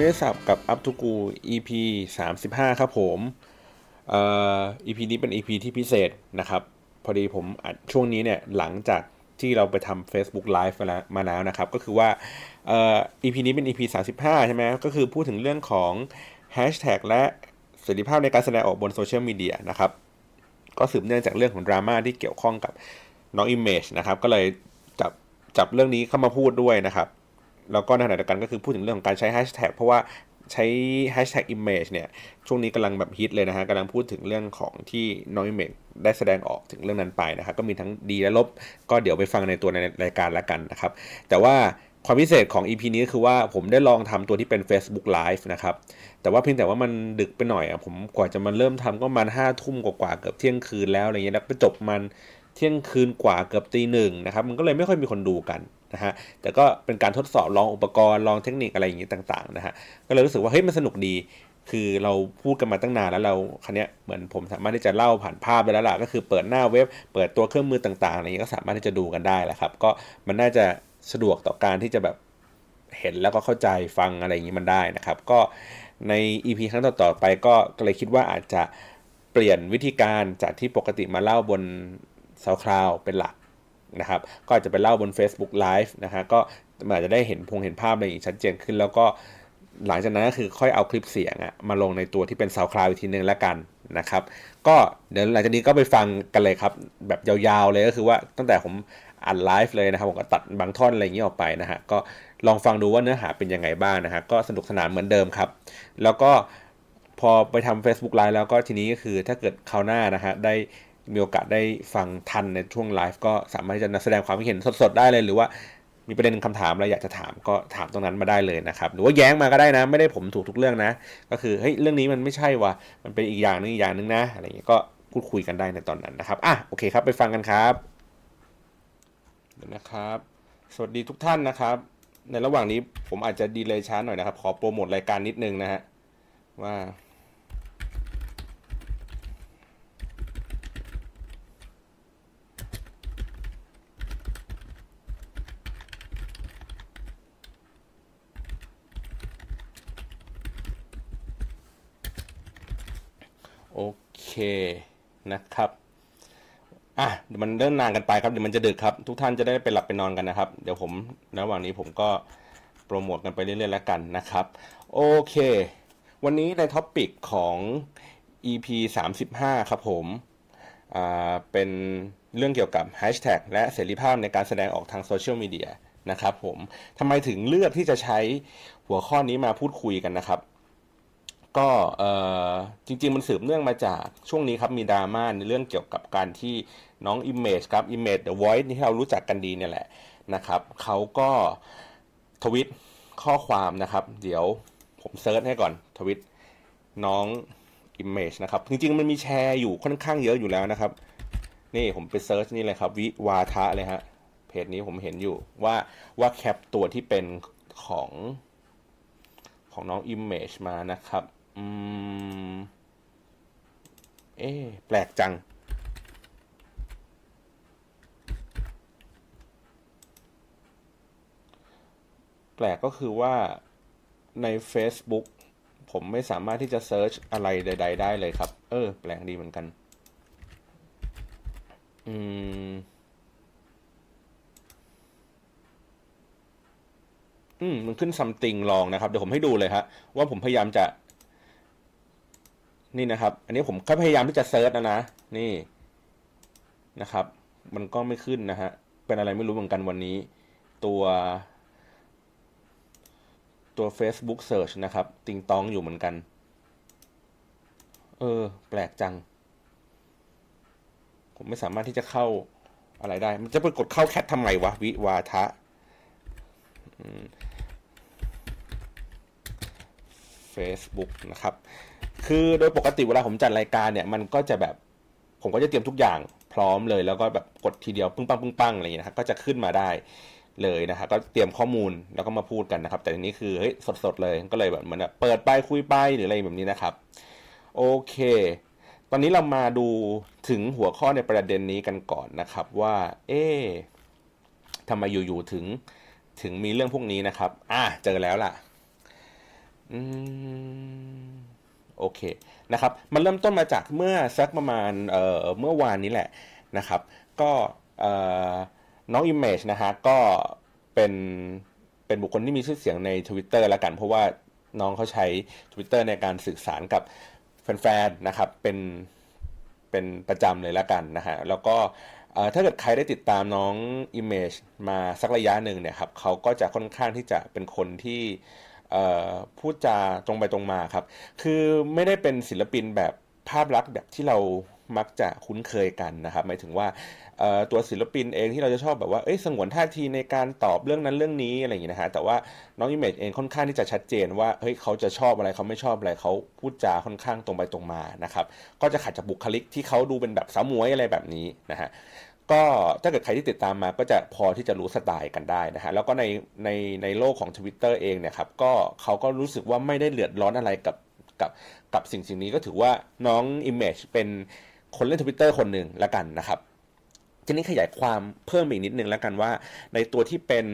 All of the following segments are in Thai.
ครับคุณไม่ได้สับกับอัพทูกู EP 35 ครับผมเอ่อ EP นี้เป็น EP ที่พิเศษนะครับ พอดีผมอัดช่วงนี้เนี่ยหลังจากที่เราไปทำ Facebook Live มาแล้วมาแล้วนะครับ ก็คือว่าเอ่อ EP นี้เป็น EP 35 ใช่ไหมก็คือพูดถึงเรื่องของ hashtag และเสรีภาพในการแสดงออกบนโซเชียลมีเดียนะครับ ก็สืบเนื่องจากเรื่องของดราม่าที่เกี่ยวข้องกับน้อง Image นะครับ ก็เลยจับจับเรื่องนี้เข้ามาพูดด้วยนะครับ แล้วก็ในขณะเดียวกันก็คือพูดถึงเรื่องของการใช้แฮชแท็กเพราะว่าใช้แฮชแท็ก image เนี่ย ช่วงนี้กำลังแบบฮิตเลยนะฮะกำลังพูดถึงเรื่องของที่น้อง image ได้แสดงออกถึงเรื่องนั้นไปนะครับ ก็มีทั้งดีและลบ ก็เดี๋ยวไปฟังในตัวในรายการแล้วกันนะครับ แต่ว่าความพิเศษของ EP นี้คือว่าผมได้ลองทำตัวที่เป็น Facebook Live นะครับ แต่ว่าเพียงแต่ว่ามันดึกไปหน่อยอะ ผมกว่าจะมาเริ่มทำก็มันห้าทุ่มกว่าเกือบเที่ยงคืนแล้วอะไรเงี้ย แล้วไปจบมันเที่ยงคืนกว่าเกือบตีหนึ่งนะครับ มันก็เลยไม่ค่อยมีคนดูกัน นะฮะแต่ก็เป็นการทดสอบลองอุปกรณ์ลองเทคนิคอะไรอย่างนี้ต่างๆนะฮะก็เลยรู้สึกว่าเฮ้ยมันสนุกดี คือเราพูดกันมาตั้งนานแล้วเราคันนี้เหมือนผมสามารถที่จะเล่าผ่านภาพไปแล้วล่ะก็คือเปิดหน้าเว็บ เปิดตัวเครื่องมือต่างๆอะไรอย่างนี้ก็สามารถที่จะดูกันได้แหละครับ ก็มันน่าจะสะดวกต่อการที่จะแบบเห็นแล้วก็เข้าใจฟังอะไรอย่างนี้มันได้นะครับ ก็ใน EP ครั้งต่อๆไปก็ก็เลยคิดว่าอาจจะเปลี่ยนวิธีการจากที่ปกติมาเล่าบน s o u n d c l o u d เป็นหลัก นะครับ ก็อาจจะไปเล่าบน Facebook Live นะฮะ ก็อาจจะได้เห็นพงเห็นภาพอะไรอย่างชัดเจนขึ้น แล้วก็หลังจากนั้นก็คือค่อยเอาคลิปเสียงอะมาลงในตัวที่เป็น s o u n d c l o u d อีกทีนึงแล้วกันนะครับ ก็เดี๋ยวหลังจากนี้ก็ไปฟังกันเลยครับ แบบยาวๆเลยก็คือว่าตั้งแต่ผมอัดไลฟ์เลยนะครับ ผมก็ตัดบางท่อนอะไรอย่างนี้ออกไปนะฮะ ก็ลองฟังดูว่าเนื้อหาเป็นยังไงบ้างนะฮะ ก็สนุกสนานเหมือนเดิมครับ แล้วก็พอไปทำ Facebook Live แล้วก็ทีนี้ก็คือถ้าเกิดคราวหน้านะฮะได้ มีโอกาสได้ฟังทันในช่วงไลฟ์ก็สามารถที่จะแสดงความคิดเห็นสดๆได้เลย หรือว่ามีประเด็นคำถามอะไรอยากจะถามก็ถามตรงนั้นมาได้เลยนะครับหรือว่าแย้งมาก็ได้นะ ไม่ได้ผมถูกทุกเรื่องนะ ก็คือเฮ้ยเรื่องนี้มันไม่ใช่ว่ะมันเป็นอีกอย่างนึงอีกอย่างนึงนะอะไรอย่างเงี้ยก็พูดคุยกันได้ในตอนนั้นนะครับอะโอเคครับไปฟังกันครับเดี๋ยวนะครับ สวัสดีทุกท่านนะครับ ในระหว่างนี้ผมอาจจะดีเลยช้าหน่อยนะครับ ขอโปรโมทรายการนิดนึงนะฮะว่า โอ เคนะครับอะเดี๋ยวมันเริ่มนานกันไปครับเดี๋ยวมันจะดึกครับ ทุกท่านจะได้ไปหลับไปนอนกันนะครับ เดี๋ยวผมระหว่างนี้ผมก็โปรโมทกันไปเรื่อยๆแล้วกันนะครับ โอเค วันนี้ใน topic ของ EP 35 ครับผมอ่าเป็นเรื่องเกี่ยวกับ Hashtag และเสรีภาพในการแสดงออกทางโซเชียลมีเดียนะครับผมทำไมถึงเลือกที่จะใช้หัวข้อนี้มาพูดคุยกันนะครับ ก็จริง ๆ มันสืบเนื่องมาจากช่วงนี้ครับมีดราม่าในเรื่องเกี่ยวกับการที่น้อง Image ครับ Image The Voice ที่เรารู้จักกันดีเนี่ยแหละนะครับเขาก็ทวิตข้อความนะครับ เดี๋ยวผม search ให้ก่อนทวิตน้อง Image นะครับ จริง ๆ มันมีแชร์อยู่ค่อนข้างเยอะอยู่แล้วนะครับ นี่ผมไป search นี่เลยครับวิวาทะเลยฮะเพจนี้ผมเห็นอยู่ว่าว่า cap ตัวที่เป็นของของน้อง Image มานะครับ อืม เอ๊แปลกจัง แปลกก็คือว่าใน Facebook ผมไม่สามารถที่จะเซิร์ชอะไรใด ๆ ได้เลยครับ เออ แปลกดีเหมือนกัน อืม อืม มันขึ้นซัมติงลองนะครับ เดี๋ยวผมให้ดูเลยฮะ ว่าผมพยายามจะ นี่นะครับ อันนี้ผมก็พยายามที่จะเซิร์ชนะนะ นี่นะครับ มันก็ไม่ขึ้นนะฮะ เป็นอะไรไม่รู้เหมือนกันวันนี้ ตัวตัว Facebook Search นะครับ ติงตองอยู่เหมือนกัน เออ แปลกจัง ผมไม่สามารถที่จะเข้าอะไรได้ มันจะไปกดเข้าแคททำไมวะ วิวาทะ Facebook นะครับ คือโดยปกติเวลาผมจัดรายการเนี่ย มันก็จะแบบผมก็จะเตรียมทุกอย่างพร้อมเลย แล้วก็แบบกดทีเดียวปึ้งปังปึ้งปังอะไรอย่างเงี้ยนะครับก็จะขึ้นมาได้เลยนะครับก็เตรียมข้อมูลแล้วก็มาพูดกันนะครับ แต่ทีนี้คือเฮ้ยสดๆเลยก็เลยแบบเหมือนเปิดไปคุยไปหรืออะไรแบบนี้นะครับ โอเค ตอนนี้เรามาดูถึงหัวข้อในประเด็นนี้กันก่อนนะครับ ว่า เอ๊ทำไมอยู่ๆถึงถึงมีเรื่องพวกนี้นะครับ อะเจอแล้วล่ะ อืม โอเคนะครับมันเริ่มต้นมาจากเมื่อสักประมาณเอ่อเมื่อวานนี้แหละนะครับก็เอ่อน้อง Image นะฮะก็เป็นเป็นบุคคลที่มีชื่อเสียงใน Twitter ละกัน เพราะว่าน้องเขาใช้ Twitter ในการสื่อสารกับแฟนๆนะครับเป็นเป็นประจำเลยละกันนะฮะแล้วก็ถ้าเกิดใครได้ติดตามน้อง Image มาสักระยะหนึ่งเนี่ยครับเขาก็จะค่อนข้างที่จะเป็นคนที่ พูดจาตรงไปตรงมาครับ คือไม่ได้เป็นศิลปินแบบภาพลักษณ์แบบที่เรามักจะคุ้นเคยกันนะครับ หมายถึงว่าตัวศิลปินเองที่เราจะชอบแบบว่า เอ้ย สงวนท่าทีในการตอบเรื่องนั้นเรื่องนี้อะไรอย่างนี้นะฮะ แต่ว่าน้องอิมเมจเองค่อนข้างที่จะชัดเจนว่า เฮ้ย เขาจะชอบอะไรเขาไม่ชอบอะไรเขาพูดจาค่อนข้างตรงไปตรงมานะครับ ก็จะขัดจากบุคลิกที่เขาดูเป็นแบบสาวหมวยอะไรแบบนี้นะฮะ ก็ถ้าเกิดใครที่ติดตามมาก็จะพอที่จะรู้สไตล์กันได้นะฮะแล้วก็ในในในโลกของ Twitter เองเนี่ยครับก็เขาก็รู้สึกว่าไม่ได้เลือดร้อนอะไรกับกับกับสิ่งสิ่งนี้ก็ถือว่าน้อง Image เป็นคนเล่นทวิตเตอร์คนหนึ่งแล้วกันนะครับทีนี้ขยายความเพิ่มอีกนิดนึงแล้วกันว่า ในตัวที่เป็น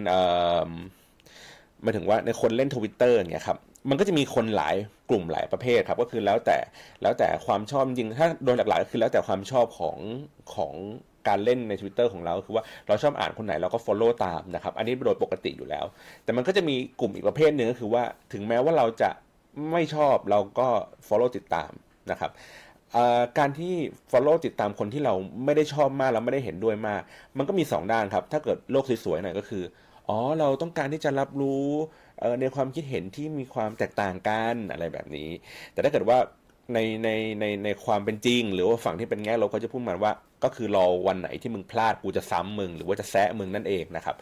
หมายถึงว่าในคนเล่นทวิตเตอร์เนี่ยครับมันก็จะมีคนหลายกลุ่มหลายประเภทครับก็คือแล้วแต่แล้วแต่ความชอบจริงถ้าโดยหลักๆก็คือแล้วแต่ความชอบของของ การเล่นใน Twitter ของเราคือว่าเราชอบอ่านคนไหนเราก็ Follow ตามนะครับ อันนี้โดยปกติอยู่แล้ว แต่มันก็จะมีกลุ่มอีกประเภทหนึ่งก็คือว่าถึงแม้ว่าเราจะไม่ชอบเราก็ Follow ติดตามนะครับการที่ follow ติดตามคนที่เราไม่ได้ชอบมากแล้วไม่ได้เห็นด้วยมาก มันก็มี 2 ด้านครับ ถ้าเกิดโลกสวยๆหน่อยก็คือ อ๋อ เราต้องการที่จะรับรู้ในความคิดเห็นที่มีความแตกต่างกันอะไรแบบนี้ แต่ถ้าเกิดว่า ในในในในความเป็นจริง หรือว่าฝั่งที่เป็นแง่ลบเขาจะพูดมาว่า ก็คือรอวันไหนที่มึงพลาดกูจะซ้ำมึง หรือว่าจะแซะมึงนั่นเองนะครับ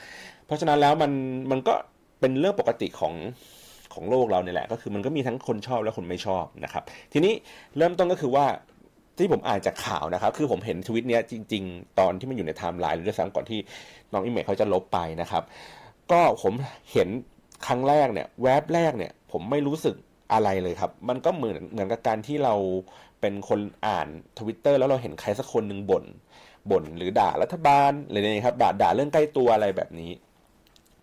เพราะฉะนั้นแล้วมันมันก็เป็นเรื่องปกติของของโลกเราเนี่ยแหละ ก็คือมันก็มีทั้งคนชอบและคนไม่ชอบนะครับ ทีนี้เริ่มต้นก็คือว่าที่ผมอ่านจากข่าวนะครับ คือผมเห็นทวิตเนี้ยจริง ๆ ตอนที่มันอยู่ในไทม์ไลน์หรือด้วยซ้ำก่อนที่น้องอิเมจเขาจะลบไปนะครับ ก็ผมเห็นครั้งแรกเนี่ยแวบแรกเนี่ย ผมไม่รู้สึก อะไรเลยครับ มันก็เหมือนเหมือนกับการที่เราเป็นคนอ่านทวิตเตอร์แล้วเราเห็นใครสักคนหนึ่งบ่นบ่นหรือด่ารัฐบาลอะไรนี่ครับด่าด่าเรื่องใกล้ตัวอะไรแบบนี้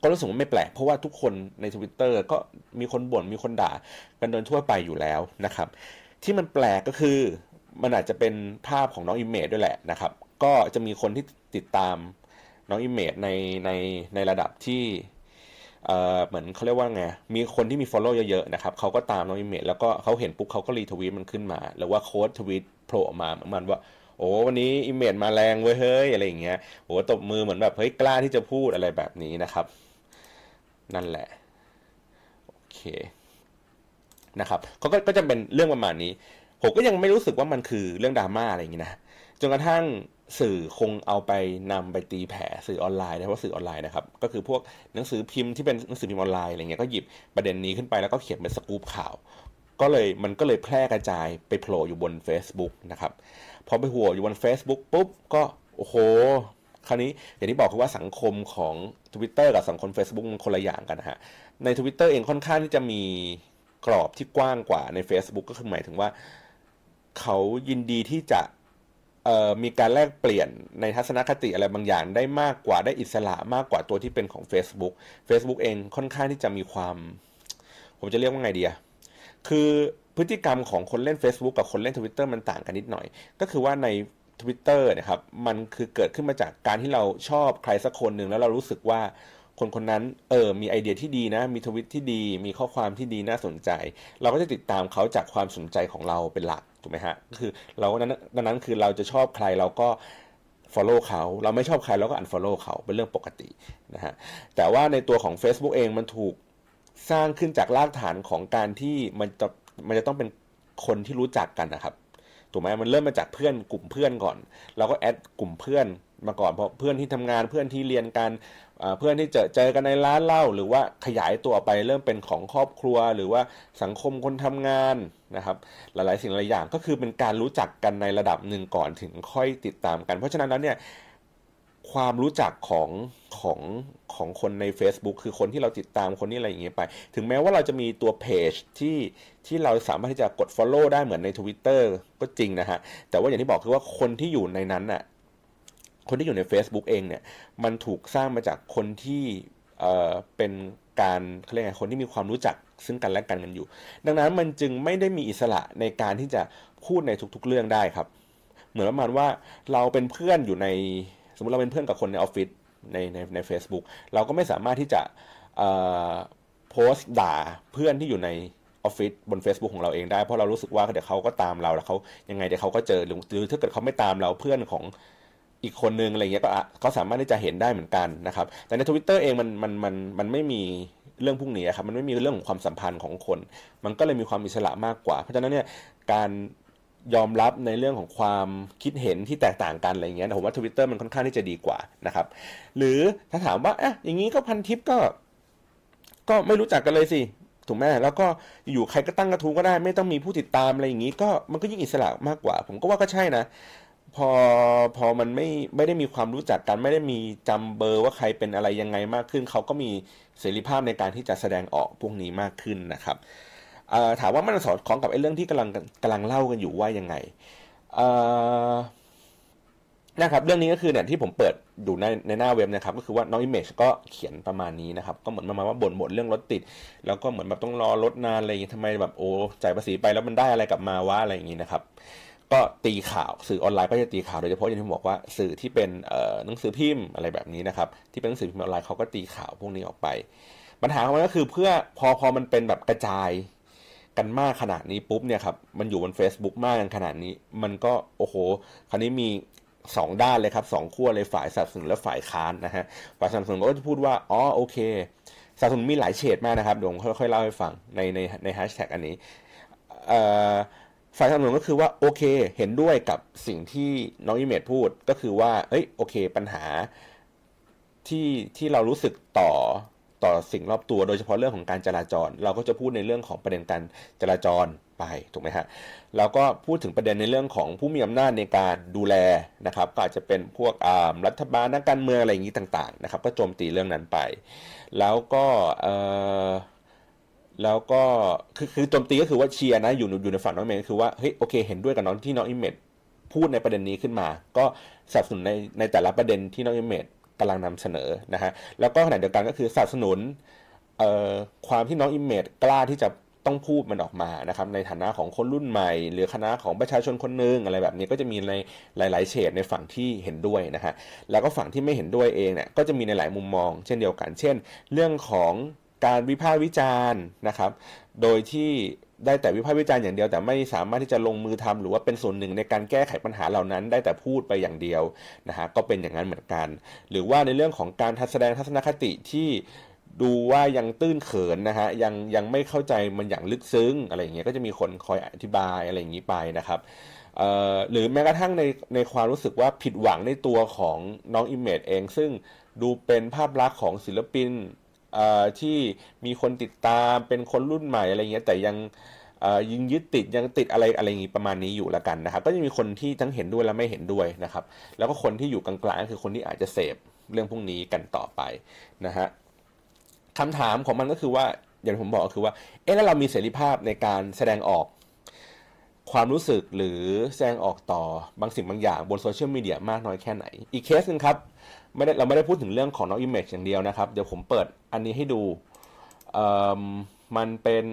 ก็รู้สึกว่าไม่แปลก เพราะว่าทุกคนในทวิตเตอร์ก็มีคนบ่นมีคนด่ากันโดยทั่วไปอยู่แล้วนะครับ ที่มันแปลกก็คือมันอาจจะเป็นภาพของน้องอิมเมจด้วยแหละนะครับ ก็จะมีคนที่ติดตามน้องอิมเมจในในในระดับที่ เหมือนเขาเรียกว่าไง มีคนที่มี Follow เยอะๆนะครับเขาก็ตามน้องอิมเมจแล้วก็เขาเห็นปุ๊บเขาก็ retweet มันขึ้นมา หรือว่า quote tweet โผล่ออกมาเหมือนว่าโอ้วันนี้อิมเมจมาแรงเว้ยเฮ้ยอะไรอย่างเงี้ยโอ้ตบมือเหมือนแบบเฮ้ยกล้าที่จะพูดอะไรแบบนี้นะครับ นั่นแหละ โอเคนะครับเขาก็ก็จะเป็นเรื่องประมาณนี้ ผมก็ยังไม่รู้สึกว่ามันคือเรื่องดราม่าอะไรอย่างนี้นะจนกระทั่ง สื่อคงเอาไปนำไปตีแผ่สื่อออนไลน์นะเพราะสื่อออนไลน์นะครับก็คือพวกหนังสือพิมพ์ที่เป็นหนังสือพิมพ์ออนไลน์อะไรเงี้ยก็หยิบประเด็นนี้ขึ้นไปแล้วก็เขียนเป็นสกู๊ปข่าว ก็เลยมันก็เลยแพร่กระจายไปโผล่อยู่บน Facebook นะครับพอไปหัวอยู่บน Facebook ปุ๊บก็โอ้โหคราวนี้อย่างที่บอกคือว่าสังคมของ Twitter กับสังคม Facebook มันคนละอย่างกันนะฮะใน Twitter เองค่อนข้างที่จะมีกรอบที่กว้างกว่าใน Facebook ก็คือหมายถึงว่า เขายินดีที่จะ มีการแลกเปลี่ยนในทัศนคติอะไรบางอย่างได้มากกว่าได้อิสระมากกว่าตัวที่เป็นของ Facebook Facebook เองค่อนข้างที่จะมีความ ผมจะเรียกว่าไงดีอะคือพฤติกรรมของคนเล่น Facebook กับคนเล่น Twitter มันต่างกันนิดหน่อย ก็คือว่าใน Twitter นะครับมันคือเกิดขึ้นมาจากการที่เราชอบใครสักคนหนึ่งแล้วเรารู้สึกว่า คนคนนั้นเออมีไอเดียที่ดีนะ มีทวิตที่ดี มีข้อความที่ดีน่าสนใจ เราก็จะติดตามเขาจากความสนใจของเราเป็นหลักถูกไหมฮะคือเรานั้นนั้นคือเราจะชอบใครเราก็ follow เขาเราไม่ชอบใครเราก็ unfollow เขาเป็นเรื่องปกตินะฮะแต่ว่าในตัวของ Facebook เองมันถูกสร้างขึ้นจากรากฐานของการที่มันจะมันจะต้องเป็นคนที่รู้จักกันนะครับถูกไหมมันเริ่มมาจากเพื่อนกลุ่มเพื่อนก่อน เราก็แอดกลุ่มเพื่อนมาก่อนเพราะเพื่อนที่ทำงานเพื่อนที่เรียนกัน เพื่อนที่เจอเจอกันในร้านเหล้าหรือว่าขยายตัวไปเริ่มเป็นของครอบครัว หรือว่าสังคมคนทำงานนะครับ หลายๆ สิ่งหลายอย่างก็คือเป็นการรู้จักกันในระดับหนึ่งก่อนถึงค่อยติดตามกัน เพราะฉะนั้นแล้วเนี่ยความรู้จักของของของคนใน Facebook คือคนที่เราติดตามคนนี้อะไรอย่างเงี้ยไป ถึงแม้ว่าเราจะมีตัวเพจที่ที่เราสามารถที่จะกด Follow ได้เหมือนใน Twitter ก็จริงนะฮะ แต่ว่าอย่างที่บอกคือว่าคนที่อยู่ในนั้นน่ะ คนที่อยู่ใน Facebook เองเนี่ยมันถูกสร้างมาจากคนที่เอ่อเป็นการเขาเรียกไงคนที่มีความรู้จักซึ่งกันและกันกันอยู่ ดังนั้นมันจึงไม่ได้มีอิสระในการที่จะพูดในทุกๆเรื่องได้ครับ เหมือนประมาณว่าเราเป็นเพื่อนอยู่ในสมมติเราเป็นเพื่อนกับคนในออฟฟิศในในใน a c e b o o k เราก็ไม่สามารถที่จะโพสต์ด่าเพื่อนที่อยู่ในออฟฟิศบน Facebook ของเราเองได้เพราะเรารู้สึกว่าเดี๋ยวเขาก็ตามเราแล้วเขายังไงเดี๋ยวเขาก็เจอหรือถ้าเกิดเขาไม่ตามเราเพื่อนของ อีกคนนึงอะไรเงี้ยก็เขาสามารถที่จะเห็นได้เหมือนกันนะครับ แต่ในทวิตเตอร์เองมันมันมันมันไม่มีเรื่องพวกนี้ครับมันไม่มีเรื่องของความสัมพันธ์ของคน มันก็เลยมีความอิสระมากกว่า เพราะฉะนั้นเนี่ยการยอมรับในเรื่องของความคิดเห็นที่แตกต่างกันอะไรเงี้ยผมว่าทวิตเตอร์มันค่อนข้างที่จะดีกว่านะครับ หรือถ้าถามว่าอะอย่างนี้ก็พันทิปก็ ก็ไม่รู้จักกันเลยสิถูกไหมแล้วก็อยู่ใครก็ตั้งกระทู้ก็ได้ ไม่ต้องมีผู้ติดตามอะไรอย่างนี้ ก็มันก็ยิ่งอิสระมากกว่า ผมก็ว่าก็ใช่นะ พอพอมันไม่ไม่ได้มีความรู้จักกัน ไม่ได้มีจำเบอร์ว่าใครเป็นอะไรยังไงมากขึ้น เขาก็มีเสรีภาพในการที่จะแสดงออกพวกนี้มากขึ้นนะครับถามว่ามันสอดคล้องกับไอ้เรื่องที่กำลังกำลังเล่ากันอยู่ว่ายังไงนะครับเรื่องนี้ก็คือเนี่ยที่ผมเปิดดูในในหน้าเว็บนะครับ ก็คือว่าน้องอิมเมจก็เขียนประมาณนี้นะครับ ก็เหมือนประมาณว่าบ่นบ่นเรื่องรถติด แล้วก็เหมือนแบบต้องรอรถนานอะไรอย่างนี้ทำไมแบบโอ้จ่ายภาษีไปแล้วมันได้อะไรกลับมาวะอะไรอย่างนี้นะครับ ก็ตีข่าวสื่อออนไลน์ก็จะตีข่าวโดยเฉพาะอย่างที่ผมบอกว่าสื่อที่เป็นหนังสือพิมพ์อะไรแบบนี้นะครับ ที่เป็นหนังสือพิมพ์ออนไลน์เขาก็ตีข่าวพวกนี้ออกไป ปัญหาของมันก็คือเพื่อพอพอมันเป็นแบบกระจายกันมากขนาดนี้ปุ๊บเนี่ยครับมันอยู่บน Facebook มากกันขนาดนี้ มันก็โอ้โห คราวนี้มีสองด้านเลยครับสองขั้วเลยฝ่ายสนับสนุนและฝ่ายค้านนะฮะฝ่ายสนับสนุนก็จะพูดว่าอ๋อโอเคสนับสนุนมีหลายเฉดมากนะครับเดี๋ยวผมค่อยๆเล่าให้ฟังในในในแฮชแท็กอันนี้ ฝ่ายสนับสนุนก็คือว่าโอเคเห็นด้วยกับสิ่งที่น้องอิเมจพูดก็คือว่าเอ้ยโอเค ปัญหาที่ที่เรารู้สึกต่อต่อสิ่งรอบตัวโดยเฉพาะเรื่องของการจราจร เราก็จะพูดในเรื่องของประเด็นการจราจรไปถูกไหมฮะแล้วก็พูดถึงประเด็นในเรื่องของผู้มีอำนาจในการดูแลนะครับ ก็อาจจะเป็นพวกรัฐบาลนักการเมืองอะไรอย่างนี้ต่าง ๆ นะครับ ก็โจมตีเรื่องนั้นไป แล้วก็ แล้วก็คือคือโจมตีก็คือว่าเชียร์นะอยู่อยู่ในฝั่งน้องเมจคือว่าเฮ้ยโอเค เห็นด้วยกับน้องที่น้องอิมเมจพูดในประเด็นนี้ขึ้นมา ก็สนับสนุนในในแต่ละประเด็นที่น้องอิมเมจกำลังนำเสนอนะฮะแล้วก็ขณะเดียวกันก็คือสนับสนุนความที่น้องอิมเมจกล้าที่จะต้องพูดมันออกมานะครับในฐานะของคนรุ่นใหม่ หรือฐานะของประชาชนคนหนึ่งอะไรแบบนี้ก็จะมีในหลาย ๆ เฉดในฝั่งที่เห็นด้วยนะฮะแล้วก็ฝั่งที่ไม่เห็นด้วยเองเนี่ยก็จะมีในหลายมุมมอง เช่นเดียวกัน เช่น เรื่องของ การวิพากษ์วิจารณ์นะครับ โดยที่ได้แต่วิพากษ์วิจารณ์อย่างเดียวแต่ไม่สามารถที่จะลงมือทำหรือว่าเป็นส่วนหนึ่งในการแก้ไขปัญหาเหล่านั้น ได้แต่พูดไปอย่างเดียวนะฮะก็เป็นอย่างนั้นเหมือนกัน หรือว่าในเรื่องของการทัศแสดงทัศนคติที่ดูว่ายังตื้นเขินนะฮะยังยังไม่เข้าใจมันอย่างลึกซึ้งอะไรอย่างเงี้ยก็จะมีคนคอยอธิบายอะไรอย่างนี้ไปนะครับหรือแม้กระทั่งในในความรู้สึกว่าผิดหวังในตัวของน้องอิมเมจเอง ซึ่งดูเป็นภาพลักษณ์ของศิลปิน ที่มีคนติดตามเป็นคนรุ่นใหม่อะไรเงี้ยแต่ยังยังยึดติดยังติดอะไรอะไรอย่างนี้ประมาณนี้อยู่ละกันนะครับ ก็จะมีคนที่ทั้งเห็นด้วยและไม่เห็นด้วยนะครับ แล้วก็คนที่อยู่กลางๆก็คือคนที่อาจจะเสพเรื่องพวกนี้กันต่อไปนะฮะคำถามของมันก็คือว่าอย่างผมบอกก็คือว่าเอ๊ะแล้วเรามีเสรีภาพในการแสดงออก ความรู้สึกหรือแสดงออกต่อบางสิ่งบางอย่างบนโซเชียลมีเดียมากน้อยแค่ไหน อีกเคสนึงครับไม่ได้เราไม่ได้พูดถึงเรื่องของน้องอิมเมจอย่างเดียวนะครับ เดี๋ยวผมเปิดอันนี้ให้ดูมันเป็น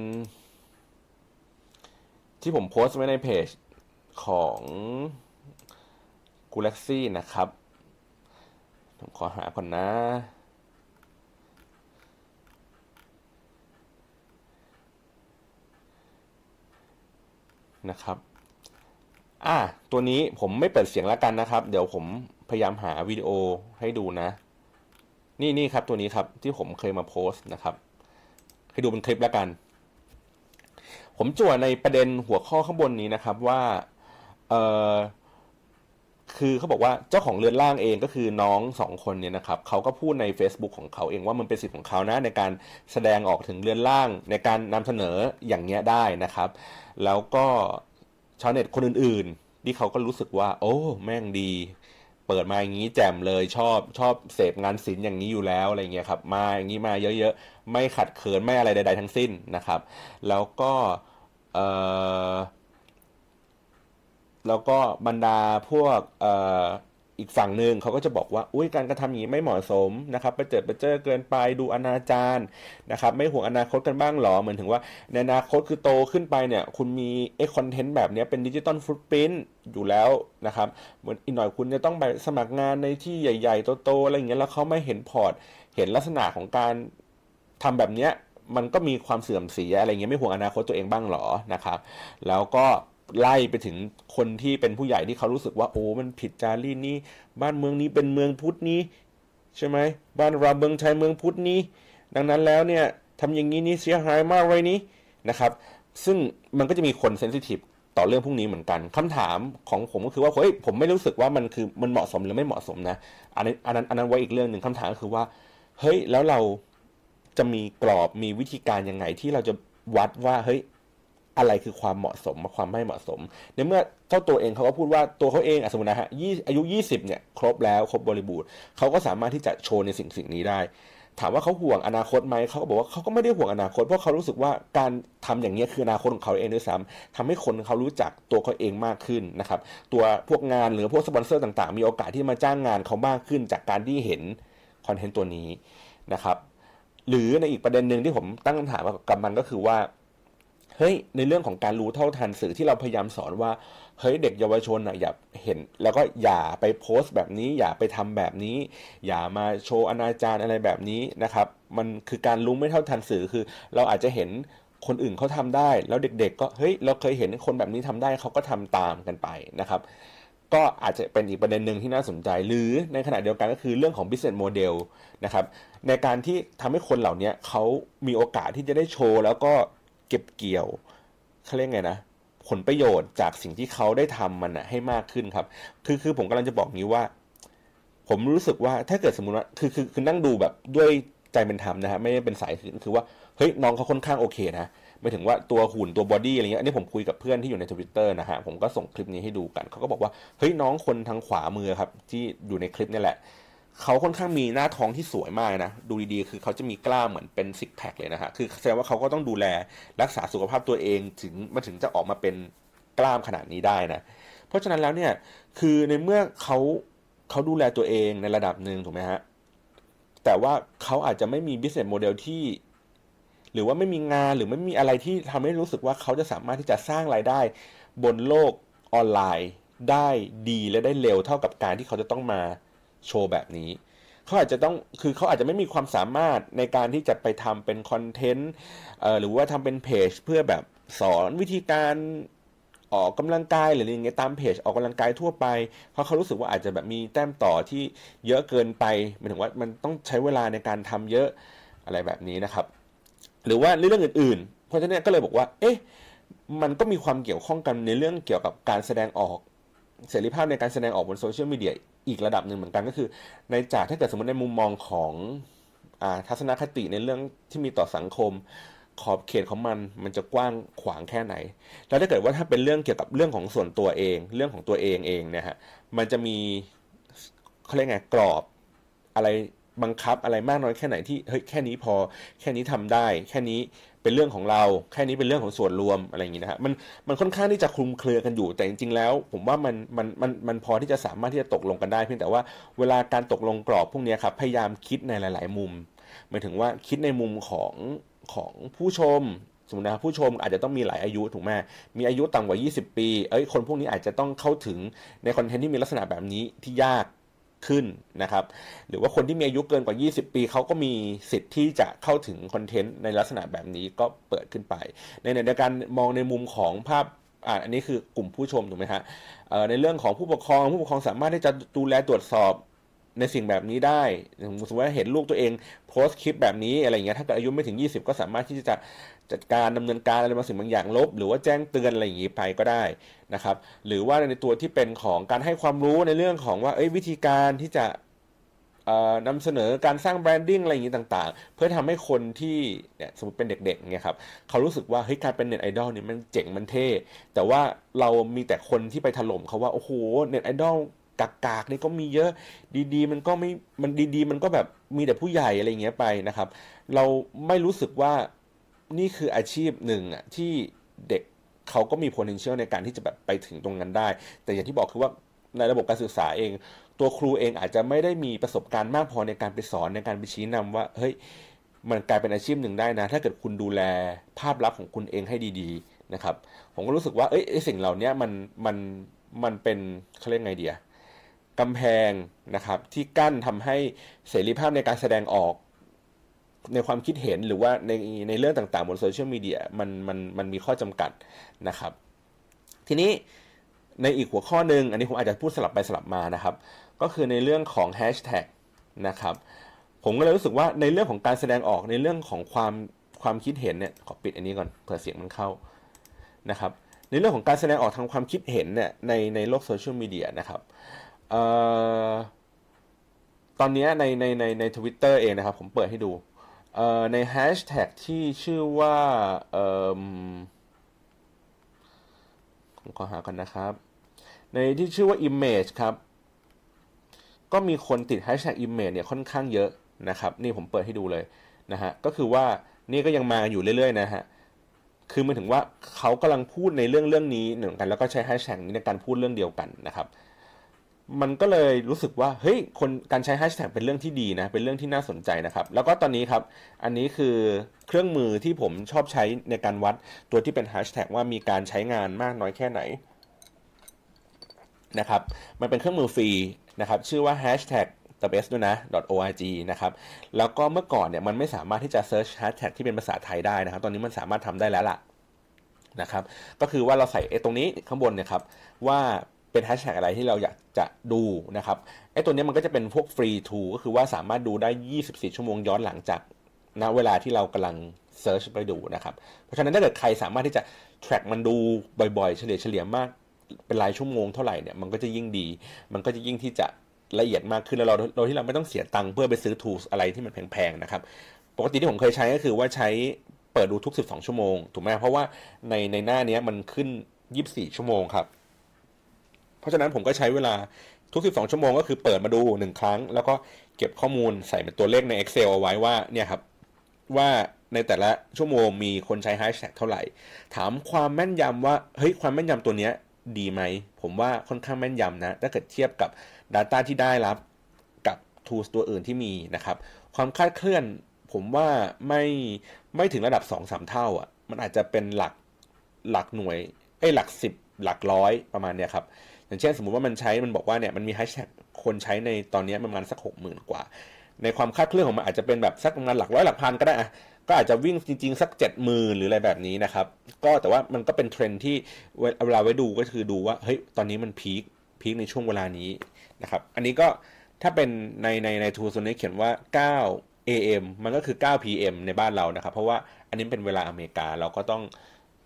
ที่ผมโพสต์ไว้ในเพจของกูเล็กซี่นะครับ ผมขอหาก่อนนะ นะครับอ่าตัวนี้ผมไม่เปิดเสียงแล้วกันนะครับ เดี๋ยวผมพยายามหาวิดีโอให้ดูนะ นี่นี่ครับตัวนี้ครับที่ผมเคยมาโพสต์นะครับ ให้ดูเป็นคลิปแล้วกัน ผมจั่วในประเด็นหัวข้อข้างบนนี้นะครับว่าเออ คือเขาบอกว่าเจ้าของเรือนร่างเองก็คือน้องสองคนเนี่ยนะครับเขาก็พูดใน Facebook ของเขาเองว่ามันเป็นสิทธิ์ของเขานะในการแสดงออกถึงเรือนร่างในการนำเสนออย่างเงี้ยได้นะครับ แล้วก็ชาวเน็ตคนอื่นๆ ที่เขาก็รู้สึกว่า โอ้แม่งดี เปิดมาอย่างนี้แจ่มเลยชอบชอบเสพงานศิลป์อย่างนี้อยู่แล้วอะไรเงี้ยครับมาอย่างนี้มาเยอะๆ ไม่ขัดเขินไม่อะไรใด ๆ ทั้งสิ้นนะครับ แล้วก็เอ่อ แล้วก็บรรดาพวกอีกฝั่งหนึ่งเขาก็จะบอกว่าอุ้ยการกระทำอย่างนี้ไม่เหมาะสมนะครับไปเจอไปเจอเกินไปดูอนาจารนะครับไม่ห่วงอนาคตกันบ้างหรอเหมือนถึงว่าในอนาคตคือโตขึ้นไปเนี่ยคุณมีไอ้ content แบบนี้เป็น digital footprint อยู่แล้วนะครับเหมือนอีกหน่อยคุณจะต้องไปสมัครงานในที่ใหญ่ๆโตๆอะไรอย่างเงี้ยแล้วเขามาเห็น port เห็นลักษณะของการทำแบบเนี้ยมันก็มีความเสื่อมเสียอะไรเงี้ยไม่ห่วงอนาคตตัวเองบ้างหรอนะครับ แล้วก็ ไล่ไปถึงคนที่เป็นผู้ใหญ่ที่เขารู้สึกว่าโอ้มันผิดจารีตนี้ บ้านเมืองนี้เป็นเมืองพุทธนี้ใช่ไหมบ้านเราเมืองไทยเมืองพุทธนี้ ดังนั้นแล้วเนี่ยทำอย่างนี้นี่เสียหายมากเลยนี้นะครับ ซึ่งมันก็จะมีคนเซนซิทีฟต่อเรื่องพวกนี้เหมือนกันคำถามของผมก็คือว่าเฮ้ยผมไม่รู้สึกว่ามันคือมันเหมาะสมหรือไม่เหมาะสมนะอันนั้นอันนั้นอันนั้นไว้อีกเรื่องหนึ่งคำถามก็คือว่าเฮ้ยแล้วเราจะมีกรอบมีวิธีการยังไงที่เราจะวัดว่าเฮ้ย อะไรคือความเหมาะสมความไม่เหมาะสม ในเมื่อเจ้าตัวเองเขาก็พูดว่าตัวเขาเองสมมตินะฮะอายุ 20เนี่ยครบแล้วครบบริบูรณ์เขาก็สามารถที่จะโชว์ในสิ่งสิ่งนี้ได้ ถามว่าเขาห่วงอนาคตไหมเขาก็บอกว่าเขาก็ไม่ได้ห่วงอนาคตเพราะเขารู้สึกว่าการทำอย่างนี้คืออนาคตของเขาเองด้วยซ้ำทำให้คนเขารู้จักตัวเขาเองมากขึ้นนะครับตัวพวกงานหรือพวกสปอนเซอร์ต่าง ๆ มีโอกาสที่มาจ้างงานเขามากขึ้น จากการที่เห็นคอนเทนต์ตัวนี้นะครับหรือในอีกประเด็นหนึ่งที่ผมตั้งคำถามกับมันก็คือว่า เฮ้ยในเรื่องของการรู้เท่าทันสื่อที่เราพยายามสอนว่าเฮ้ยเด็กเยาวชนอะอย่าเห็น แล้วก็อย่าไปโพสต์แบบนี้ อย่าไปทำแบบนี้ อย่ามาโชว์อนาจารอะไรแบบนี้นะครับ มันคือการรู้ไม่เท่าทันสื่อคือ เราอาจจะเห็นคนอื่นเขาทำได้ แล้วเด็ก ๆ ก็เฮ้ยเราเคยเห็นคนแบบนี้ทำได้เขาก็ทำตามกันไปนะครับ ก็อาจจะเป็นอีกประเด็นหนึ่งที่น่าสนใจ หรือในขณะเดียวกันก็คือเรื่องของ business model นะครับในการที่ทำให้คนเหล่านี้เขามีโอกาสที่จะได้โชว์ แล้วก็ เก็บเกี่ยวเขาเรียกไงนะผลประโยชน์จากสิ่งที่เขาได้ทำมันนะให้มากขึ้นครับ คือคือผมกำลังจะบอกงี้ว่า ผมรู้สึกว่าถ้าเกิดสมมติว่าคือคือคือนั่งดูแบบด้วยใจเป็นธรรมนะฮะไม่ได้เป็นสายคือคือว่าเฮ้ยน้องเขาค่อนข้างโอเคนะหมายถึงว่าตัวหุ่นตัว body อะไรเงี้ยอันนี้ผมคุยกับเพื่อนที่อยู่ในทวิตเตอร์นะฮะผมก็ส่งคลิปนี้ให้ดูกันเขาก็บอกว่าเฮ้ยน้องคนทางขวามือครับ ที่อยู่ในคลิปนี่แหละ เขาค่อนข้างมีหน้าท้องที่สวยมากนะ ดูดีๆ คือเขาจะมีกล้ามเหมือนเป็น six pack เลยนะฮะ คือแสดงว่าเขาก็ต้องดูแลรักษาสุขภาพตัวเองถึงมาถึงจะออกมาเป็นกล้ามขนาดนี้ได้นะ เพราะฉะนั้นแล้วเนี่ย คือในเมื่อเขาเขาดูแลตัวเองในระดับหนึ่งถูกไหมฮะ แต่ว่าเขาอาจจะไม่มี business model ที่ หรือว่าไม่มีงานหรือไม่มีอะไรที่ทำให้รู้สึกว่าเขาจะสามารถที่จะสร้างรายได้บนโลกออนไลน์ได้ดีและได้เร็วเท่ากับการที่เขาจะต้องมา โชว์แบบนี้เขาอาจจะต้องคือเขาอาจจะไม่มีความสามารถในการที่จะไปทำเป็นคอนเทนต์หรือว่าทำเป็นเพจเพื่อแบบสอนวิธีการออกกำลังกายหรืออย่างเงี้ยตามเพจออกกำลังกายทั่วไปเพราะเขารู้สึกว่าอาจจะแบบมีแต้มต่อที่เยอะเกินไปหมายถึงว่ามันต้องใช้เวลาในการทำเยอะอะไรแบบนี้นะครับ หรือว่าเรื่องอื่น ๆ เพราะฉะนั้นก็เลยบอกว่า เอ๊ะมันก็มีความเกี่ยวข้องกันในเรื่องเกี่ยวกับการแสดงออกเสรีภาพในการแสดงออกบนโซเชียลมีเดีย อีกระดับหนึ่งเหมือนกันก็คือ ในจากถ้าเกิดสมมติในมุมมองของอทัศนคติในเรื่องที่มีต่อสังคม ขอบเขตของมันมันจะกว้างขวางแค่ไหน แล้วถ้าเกิดว่าถ้าเป็นเรื่องเกี่ยวกับเรื่องของส่วนตัวเอง เรื่องของตัวเองเองเนี่ยฮะมันจะมีเขาเรียกไงกรอบอะไรบังคับอะไรมากน้อยแค่ไหนที่เฮ้ยแค่นี้พอแค่นี้ทำได้ แค่นี้ เป็นเรื่องของเราแค่นี้เป็นเรื่องของส่วนรวมอะไรอย่างนี้นะฮะมันมันค่อนข้างที่จะคลุมเครือกันอยู่ แต่จริง ๆ แล้ว ผมว่ามันมันมันมันพอที่จะสามารถที่จะตกลงกันได้เพียงแต่ว่าเวลาการตกลงกรอบพวกนี้ครับพยายามคิดในหลาย ๆ มุมหมายถึงว่าคิดในมุมของของผู้ชมสมมตินะผู้ชมอาจจะต้องมีหลายอายุถูกไหมมีอายุต่ำกว่า 20 ปี เอ้ยคนพวกนี้อาจจะต้องเข้าถึงในคอนเทนต์ที่มีลักษณะแบบนี้ที่ยาก ขึ้นนะครับ หรือว่าคนที่มีอายุเกินกว่า 20 ปีเขาก็มีสิทธิ์ที่จะเข้าถึงคอนเทนต์ในลักษณะแบบนี้ก็เปิดขึ้นไป ในในการมองในมุมของภาพอ่าอันนี้คือกลุ่มผู้ชมถูกไหมฮะในเรื่องของผู้ปกครองผู้ปกครองสามารถที่จะดูแลตรวจสอบในสิ่งแบบนี้ได้ สมมติว่าเห็นลูกตัวเองโพสต์คลิปแบบนี้อะไรเงี้ย ถ้าเกิดอายุไม่ถึง 20 ก็สามารถที่จะ จัดการดำเนินการอะไรบางสิ่งบางอย่างลบ หรือว่าแจ้งเตือนอะไรอย่างนี้ไปก็ได้นะครับ หรือว่าในตัวที่เป็นของการให้ความรู้ในเรื่องของว่าเอ้ยวิธีการที่จะนำเสนอการสร้าง branding อะไรอย่างนี้ต่างๆ เพื่อทำให้คนที่เนี่ยสมมติเป็นเด็กๆเนี่ยครับเขารู้สึกว่าเฮ้ยการเป็นเน็ตไอดอลเนี่ยมันเจ๋งมันเท่ แต่ว่าเรามีแต่คนที่ไปถล่มเขาว่า โอ้โหเน็ตไอดอลกากๆนี่ก็มีเยอะดีๆ มันก็ไม่มันดีๆ มันก็แบบมีแต่ผู้ใหญ่อะไรเงี้ยไปนะครับ เราไม่รู้สึกว่า นี่คืออาชีพหนึ่งอะที่เด็กเขาก็มี potential ในการที่จะแบบไปถึงตรงนั้นได้ แต่อย่างที่บอกคือว่าในระบบการศึกษาเอง ตัวครูเองอาจจะไม่ได้มีประสบการณ์มากพอในการไปสอนในการไปชี้นำว่าเฮ้ยมันกลายเป็นอาชีพหนึ่งได้นะ ถ้าเกิดคุณดูแลภาพลักษณ์ของคุณเองให้ดีๆนะครับ ผมก็รู้สึกว่าเอ้ยสิ่งเหล่านี้มันมันมันเป็นเขาเรียกไงเดียกำแพงนะครับที่กั้นทำให้เสรีภาพในการแสดงออก ในความคิดเห็นหรือว่าในในเรื่องต่างๆ บนโซเชียลมีเดียมันมันมันมีข้อจำกัดนะครับ ทีนี้ในอีกหัวข้อหนึ่งอันนี้ผมอาจจะพูดสลับไปสลับมานะครับ ก็คือในเรื่องของแฮชแท็กนะครับผมก็เลยรู้สึกว่าในเรื่องของการแสดงออกในเรื่องของความความคิดเห็นเนี่ยขอปิดอันนี้ก่อนเผื่อเสียงมันเข้านะครับ ในเรื่องของการแสดงออกทางความคิดเห็นเนี่ยในในโลกโซเชียลมีเดียนะครับตอนนี้ในในในในทวิตเตอร์เองนะครับ ผมเปิดให้ดู ในแฮชแท็กที่ชื่อว่าผมขอหากันนะครับ ในที่ชื่อว่า image ครับ ก็มีคนติดแฮชแท็ก image เนี่ยค่อนข้างเยอะนะครับ นี่ผมเปิดให้ดูเลยนะฮะ ก็คือว่านี่ก็ยังมาอยู่เรื่อยๆนะฮะ คือมันถึงว่าเขากำลังพูดในเรื่องเรื่องนี้เหมือนกัน แล้วก็ใช้แฮชแท็กนี้ในการพูดเรื่องเดียวกันนะครับ มันก็เลยรู้สึกว่าเฮ้ยคนการใช้แฮชแท็กเป็นเรื่องที่ดีนะ เป็นเรื่องที่น่าสนใจนะครับ แล้วก็ตอนนี้ครับ อันนี้คือเครื่องมือที่ผมชอบใช้ในการวัดตัวที่เป็นแฮชแท็กว่ามีการใช้งานมากน้อยแค่ไหนนะครับ มันเป็นเครื่องมือฟรีนะครับ ชื่อว่า hashtag the best ด้วยนะ .org นะครับ แล้วก็เมื่อก่อนเนี่ยมันไม่สามารถที่จะ search hashtag ที่เป็นภาษาไทยได้นะครับ ตอนนี้มันสามารถทำได้แล้วล่ะนะครับ ก็คือว่าเราใส่ตรงนี้ข้างบนเนี่ยครับว่า เป็นแฮชแท็กอะไรที่เราอยากจะดูนะครับไอ้ตัวนี้มันก็จะเป็นพวกฟรีทูก็คือว่าสามารถดูได้ 24 ชั่วโมงย้อนหลังจากณเวลาที่เรากำลังเซิร์ชไปดูนะครับ เพราะฉะนั้นถ้าเกิดใครสามารถที่จะ track มันดูบ่อยๆ เฉลี่ยเฉลี่ยมากเป็นรายชั่วโมงเท่าไหร่เนี่ยมันก็จะยิ่งดี มันก็จะยิ่งที่จะละเอียดมากขึ้นแล้วเราโดยที่เราไม่ต้องเสียตังค์เพื่อไปซื้อ tools อะไรที่มันแพงๆนะครับ ปกติที่ผมเคยใช้ก็คือว่าใช้เปิดดูทุก 12 ชั่วโมง ถูกไหมเพราะว่าในในหน้านี้มันขึ้น 24 ชั่วโมงครับ เพราะฉะนั้นผมก็ใช้เวลาทุก 12 ชั่วโมงก็คือเปิดมาดู1ครั้ง แล้วก็เก็บข้อมูลใส่เป็นตัวเลขใน Excel เอาไว้ว่าเนี่ยครับว่าในแต่ละชั่วโมงมีคนใช้แฮชแท็กเท่าไหร่ ถามความแม่นยำว่าเฮ้ยความแม่นยำตัวเนี้ยดีไหม ผมว่าค่อนข้างแม่นยำนะ ถ้าเกิดเทียบกับ Data ที่ได้รับกับ tools ตัวอื่นที่มีนะครับ ความคาดเคลื่อนผมว่าไม่ไม่ถึงระดับ 2-3 เท่าอะมันอาจจะเป็นหลักหลักหน่วยเอ้หลัก 10 หลักร้อยประมาณเนี้ยครับ อย่างเช่นสมมุติว่ามันใช้มันบอกว่าเนี่ยมันมีแฮชแท็กคนใช้ในตอนนี้ประมาณสักหกหมื่นกว่า ในความคาดเคลื่อนของมันอาจจะเป็นแบบสักประมาณหลักร้อยหลักพันก็ได้อะก็อาจจะวิ่งจริงๆ สักเจ็ดหมื่นหรืออะไรแบบนี้นะครับ ก็แต่ว่ามันก็เป็นเทรนที่เวลาไว้ดูก็คือดูว่าเฮ้ยตอนนี้มัน peak peak ในช่วงเวลานี้นะครับ อันนี้ก็ถ้าเป็นในในใน tool ส่วนนี้เขียนว่า 9 AM มันก็คือ 9 PM ในบ้านเรานะครับ เพราะว่าอันนี้เป็นเวลาอเมริกาเราก็ต้อง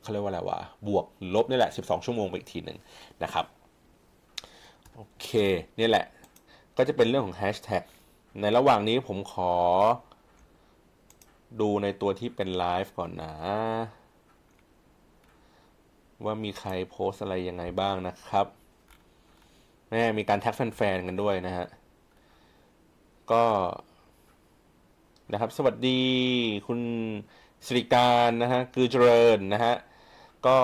เขาเรียกว่าอะไรวะบวกลบนี่แหละ 12 ชั่วโมงไปอีกทีหนึ่งนะครับ โอเค นี่แหละ ก็จะเป็นเรื่องของแฮชแท็กในระหว่างนี้ผมขอ ดูในตัวที่เป็นไลฟ์ก่อนนะ ว่ามีใครโพสอะไรยังไงบ้างนะครับแม่มีการแท็กแฟนๆกันด้วยนะฮะ ก็นะครับ สวัสดีคุณสิริการนะฮะ คือเจริญนะฮะ ก็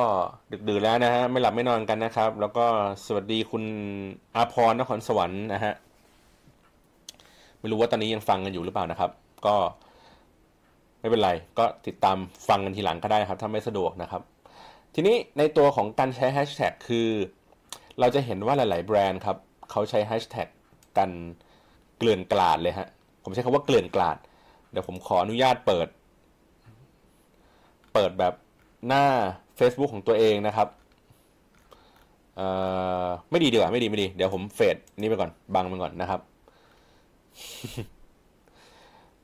ดึกดื่นแล้วนะฮะไม่หลับไม่นอนกันนะครับ แล้วก็สวัสดีคุณอาพรนครสวรรค์นะฮะไม่รู้ว่าตอนนี้ยังฟังกันอยู่หรือเปล่านะครับ ก็ ไม่เป็นไร ก็ติดตามฟังกันทีหลังก็ได้ครับ ถ้าไม่สะดวกนะครับ ทีนี้ในตัวของการใช้แฮชแท็กคือ เราจะเห็นว่าหลาย ๆ แบรนด์ครับเขาใช้แฮชแท็กกันเกลื่อนกลาดเลยฮะผมใช้คำว่าเกลื่อนกลาด เดี๋ยวผมขออนุญาตเปิด เปิดแบบหน้า Facebook ของตัวเองนะครับเอ่อไม่ดีดีกว่าไม่ดีไม่ดี เดี๋ยวผมเฟดนี่ไปก่อนบังไปก่อนนะครับ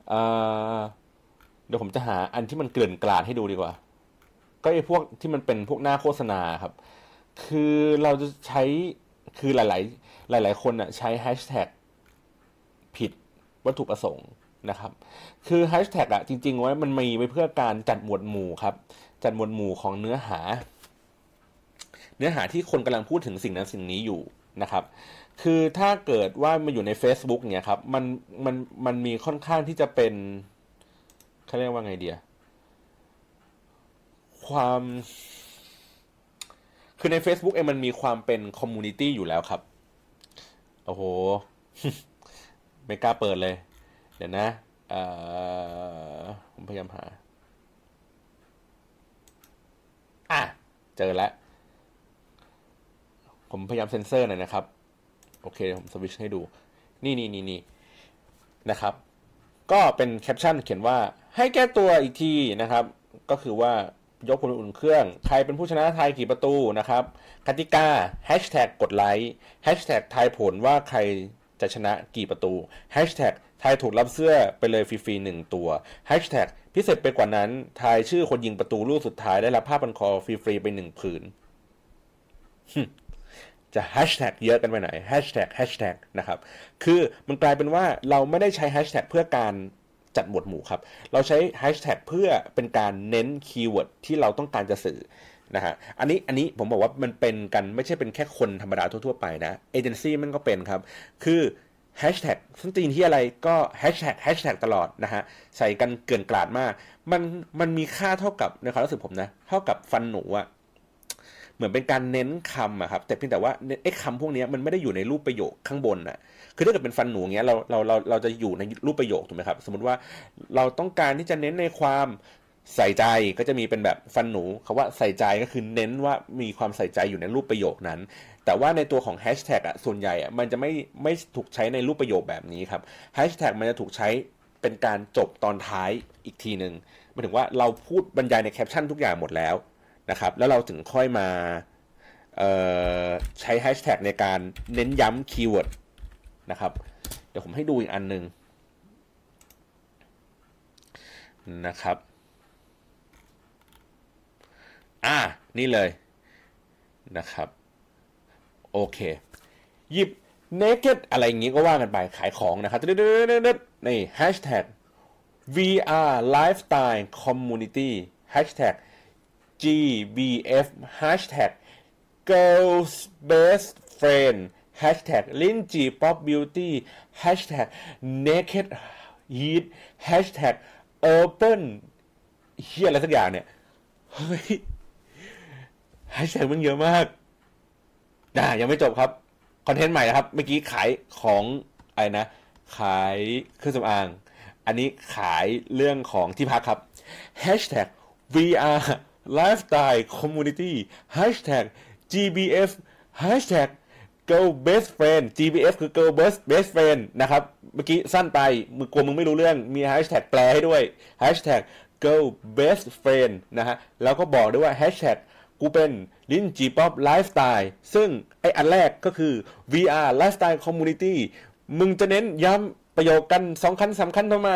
เอ่อเดี๋ยวผมจะหาอันที่มันเกลื่อนกลาดให้ดูดีกว่า ก็ไอ้พวกที่มันเป็นพวกหน้าโฆษณาครับ คือเราจะใช้คือหลาย ๆ หลาย ๆ คนอะใช้แฮชแท็กผิดวัตถุประสงค์ นะครับ คือแฮชแท็กอะจริงๆไว้มันมีไว้เพื่อการจัดหมวดหมู่ครับ จัดหมวดหมู่ของเนื้อหา เนื้อหาที่คนกำลังพูดถึงสิ่งนั้นสิ่งนี้อยู่นะครับ คือถ้าเกิดว่ามันอยู่ใน Facebook เนี่ยครับ มันมันมันมีค่อนข้างที่จะเป็นเขาเรียกว่าไงเดียความคือใน Facebook เองมันมีความเป็น community อยู่แล้วครับ โอ้โห ไม่กล้าเปิดเลย เดี๋ยวนะผมพยายามหา อะ เจอแล้ว ผมพยายามเซ็นเซอร์หน่อยนะครับ โอเค ผมสวิชให้ดู นี่นี่นี่นี่นะครับ ก็เป็นแคปชั่นเขียนว่าให้แก้ตัวอีกทีนะครับ ก็คือว่ายกพลอุ่นเครื่อง ใครเป็นผู้ชนะไทยกี่ประตูนะครับกติกาแฮชแท็กกดไลค์แฮชแท็กทายผลว่าใครจะชนะกี่ประตูแฮชแท็ก ทายถูกรับเสื้อไปเลยฟรีๆหนึ่งตัวแฮชแท็กพิเศษไปกว่านั้น ทายชื่อคนยิงประตูลูกสุดท้ายได้รับผ้าพันคอฟรีๆไปหนึ่งผืนจะแฮชแท็กเยอะกันไปไหนแฮชแท็กแฮชแท็กนะครับ คือมันกลายเป็นว่าเราไม่ได้ใช้แฮชแท็กเพื่อการจัดหมวดหมู่ครับ เราใช้แฮชแท็กเพื่อเป็นการเน้น keyword ที่เราต้องการจะสื่อนะฮะ อันนี้ อันนี้ผมบอกว่ามันเป็นกันไม่ใช่เป็นแค่คนธรรมดาทั่วๆไปนะ เอเจนซี่มันก็เป็นครับ คือ แฮชแท็กส้นตีนที่อะไรก็แฮชแท็กแฮชแท็กตลอดนะฮะ ใส่กันเกลื่อนกลาดมาก มันมันมีค่าเท่ากับในความรู้สึกผมนะ เท่ากับฟันหนูอะเหมือนเป็นการเน้นคำอะครับ แต่เพียงแต่ว่าไอ้คำพวกนี้มันไม่ได้อยู่ในรูปประโยคข้างบนอะคือถ้าเกิดเป็นฟันหนูเงี้ยเราเราเราเราจะอยู่ในรูปประโยคถูกไหมครับ สมมติว่าเราต้องการที่จะเน้นในความ ใส่ใจก็จะมีเป็นแบบฟันหนูคำว่าใส่ใจก็คือเน้นว่ามีความใส่ใจอยู่ในรูปประโยคนั้น แต่ว่าในตัวของแฮชแท็กอะส่วนใหญ่อะมันจะไม่ไม่ถูกใช้ในรูปประโยคแบบนี้ครับแฮชแท็กมันจะถูกใช้เป็นการจบตอนท้ายอีกทีหนึ่งหมายถึงว่าเราพูดบรรยายในแคปชั่นทุกอย่างหมดแล้วนะครับ แล้วเราถึงค่อยมาใช้แฮชแท็กในการเน้นย้ำ keywordนะครับ เดี๋ยวผมให้ดูอีกอันหนึ่งนะครับ อ่า นี่เลยนะครับ โอเค หยิบ naked อะไรอย่างงี้ก็ว่ากันไปขายของนะครับนี่ hashtag VR lifestyle community hashtag GBF hashtag girls best friend hashtag ลิ้นจี pop beauty hashtag naked heat hashtag open เฮียอะไรสักอย่างเนี่ย เฮ้ย แฮชแท็กมันเยอะมากนะยังไม่จบครับ คอนเทนต์ใหม่นะครับ เมื่อกี้ขายของอะไรนะ ขายเครื่องสำอาง อันนี้ขายเรื่องของที่พักครับ hashtag VR lifestyle community hashtag GBF hashtag girl best friend GBF คือ girl best best friend นะครับ เมื่อกี้สั้นไปมึงกลัวมึงไม่รู้เรื่อง มี hashtag แปลให้ด้วย hashtag girl best friend นะฮะ แล้วก็บอกด้วยว่า hashtag กูเป็นลินจีป๊อปไลฟ์สไตล์ซึ่งไออันแรกก็คือ VR Lifestyle Community มึงจะเน้นย้ำประโยคกันสองคันสำคัญทำไม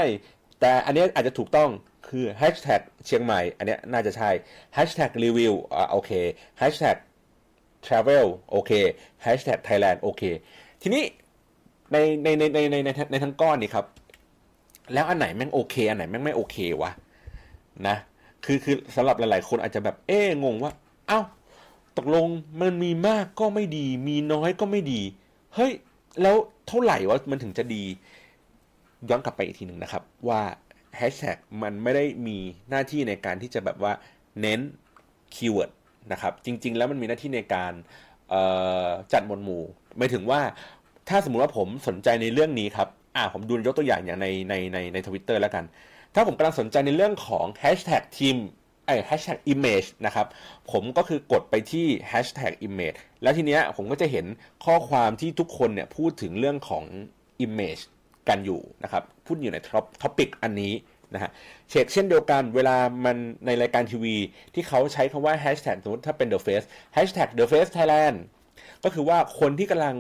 แต่อันนี้อาจจะถูกต้องคือ hashtag เชียงใหม่ อันนี้น่าจะใช่ hashtag review อ่าโอเค hashtag travel โอเค hashtag Thailand โอเค ทีนี้ในในในในในในในทั้งก้อนนี่ครับ แล้วอันไหนแม่งโอเค อันไหนแม่งไม่โอเควะนะคือคือสำหรับหลาย ๆ คนอาจจะแบบเอ๊งงว่า เอ้าตกลงมันมีมากก็ไม่ดี มีน้อยก็ไม่ดี เฮ้ย แล้วเท่าไหร่วะมันถึงจะดีย้อนกลับไปอีกทีหนึ่งนะครับ ว่าแฮชแท็กมันไม่ได้มีหน้าที่ในการที่จะแบบว่าเน้น keyword นะครับ จริง ๆ แล้วมันมีหน้าที่ในการจัดหมวดหมู่หมายถึงว่าถ้าสมมุติว่าผมสนใจในเรื่องนี้ครับ อ่าผมดูยกตัวอย่างอย่างในในในในทวิตเตอร์แล้วกัน ถ้าผมกำลังสนใจในเรื่องของแฮชแท็กทีม ไอแฮชแท็กอิมเมจนะครับ ผมก็คือกดไปที่แฮชแท็กอิมเมจแล้วทีเนี้ยผมก็จะเห็นข้อความที่ทุกคนเนี่ยพูดถึงเรื่องของอิมเมจกันอยู่นะครับ พูดอยู่ใน top topic อันนี้นะฮะเช็คเช่นเดียวกันเวลามันในรายการทีวี ที่เขาใช้คำว่าแฮชแท็กสมมติถ้าเป็น The Face แฮชแท็ก The Face Thailand ก็คือว่าคนที่กำลัง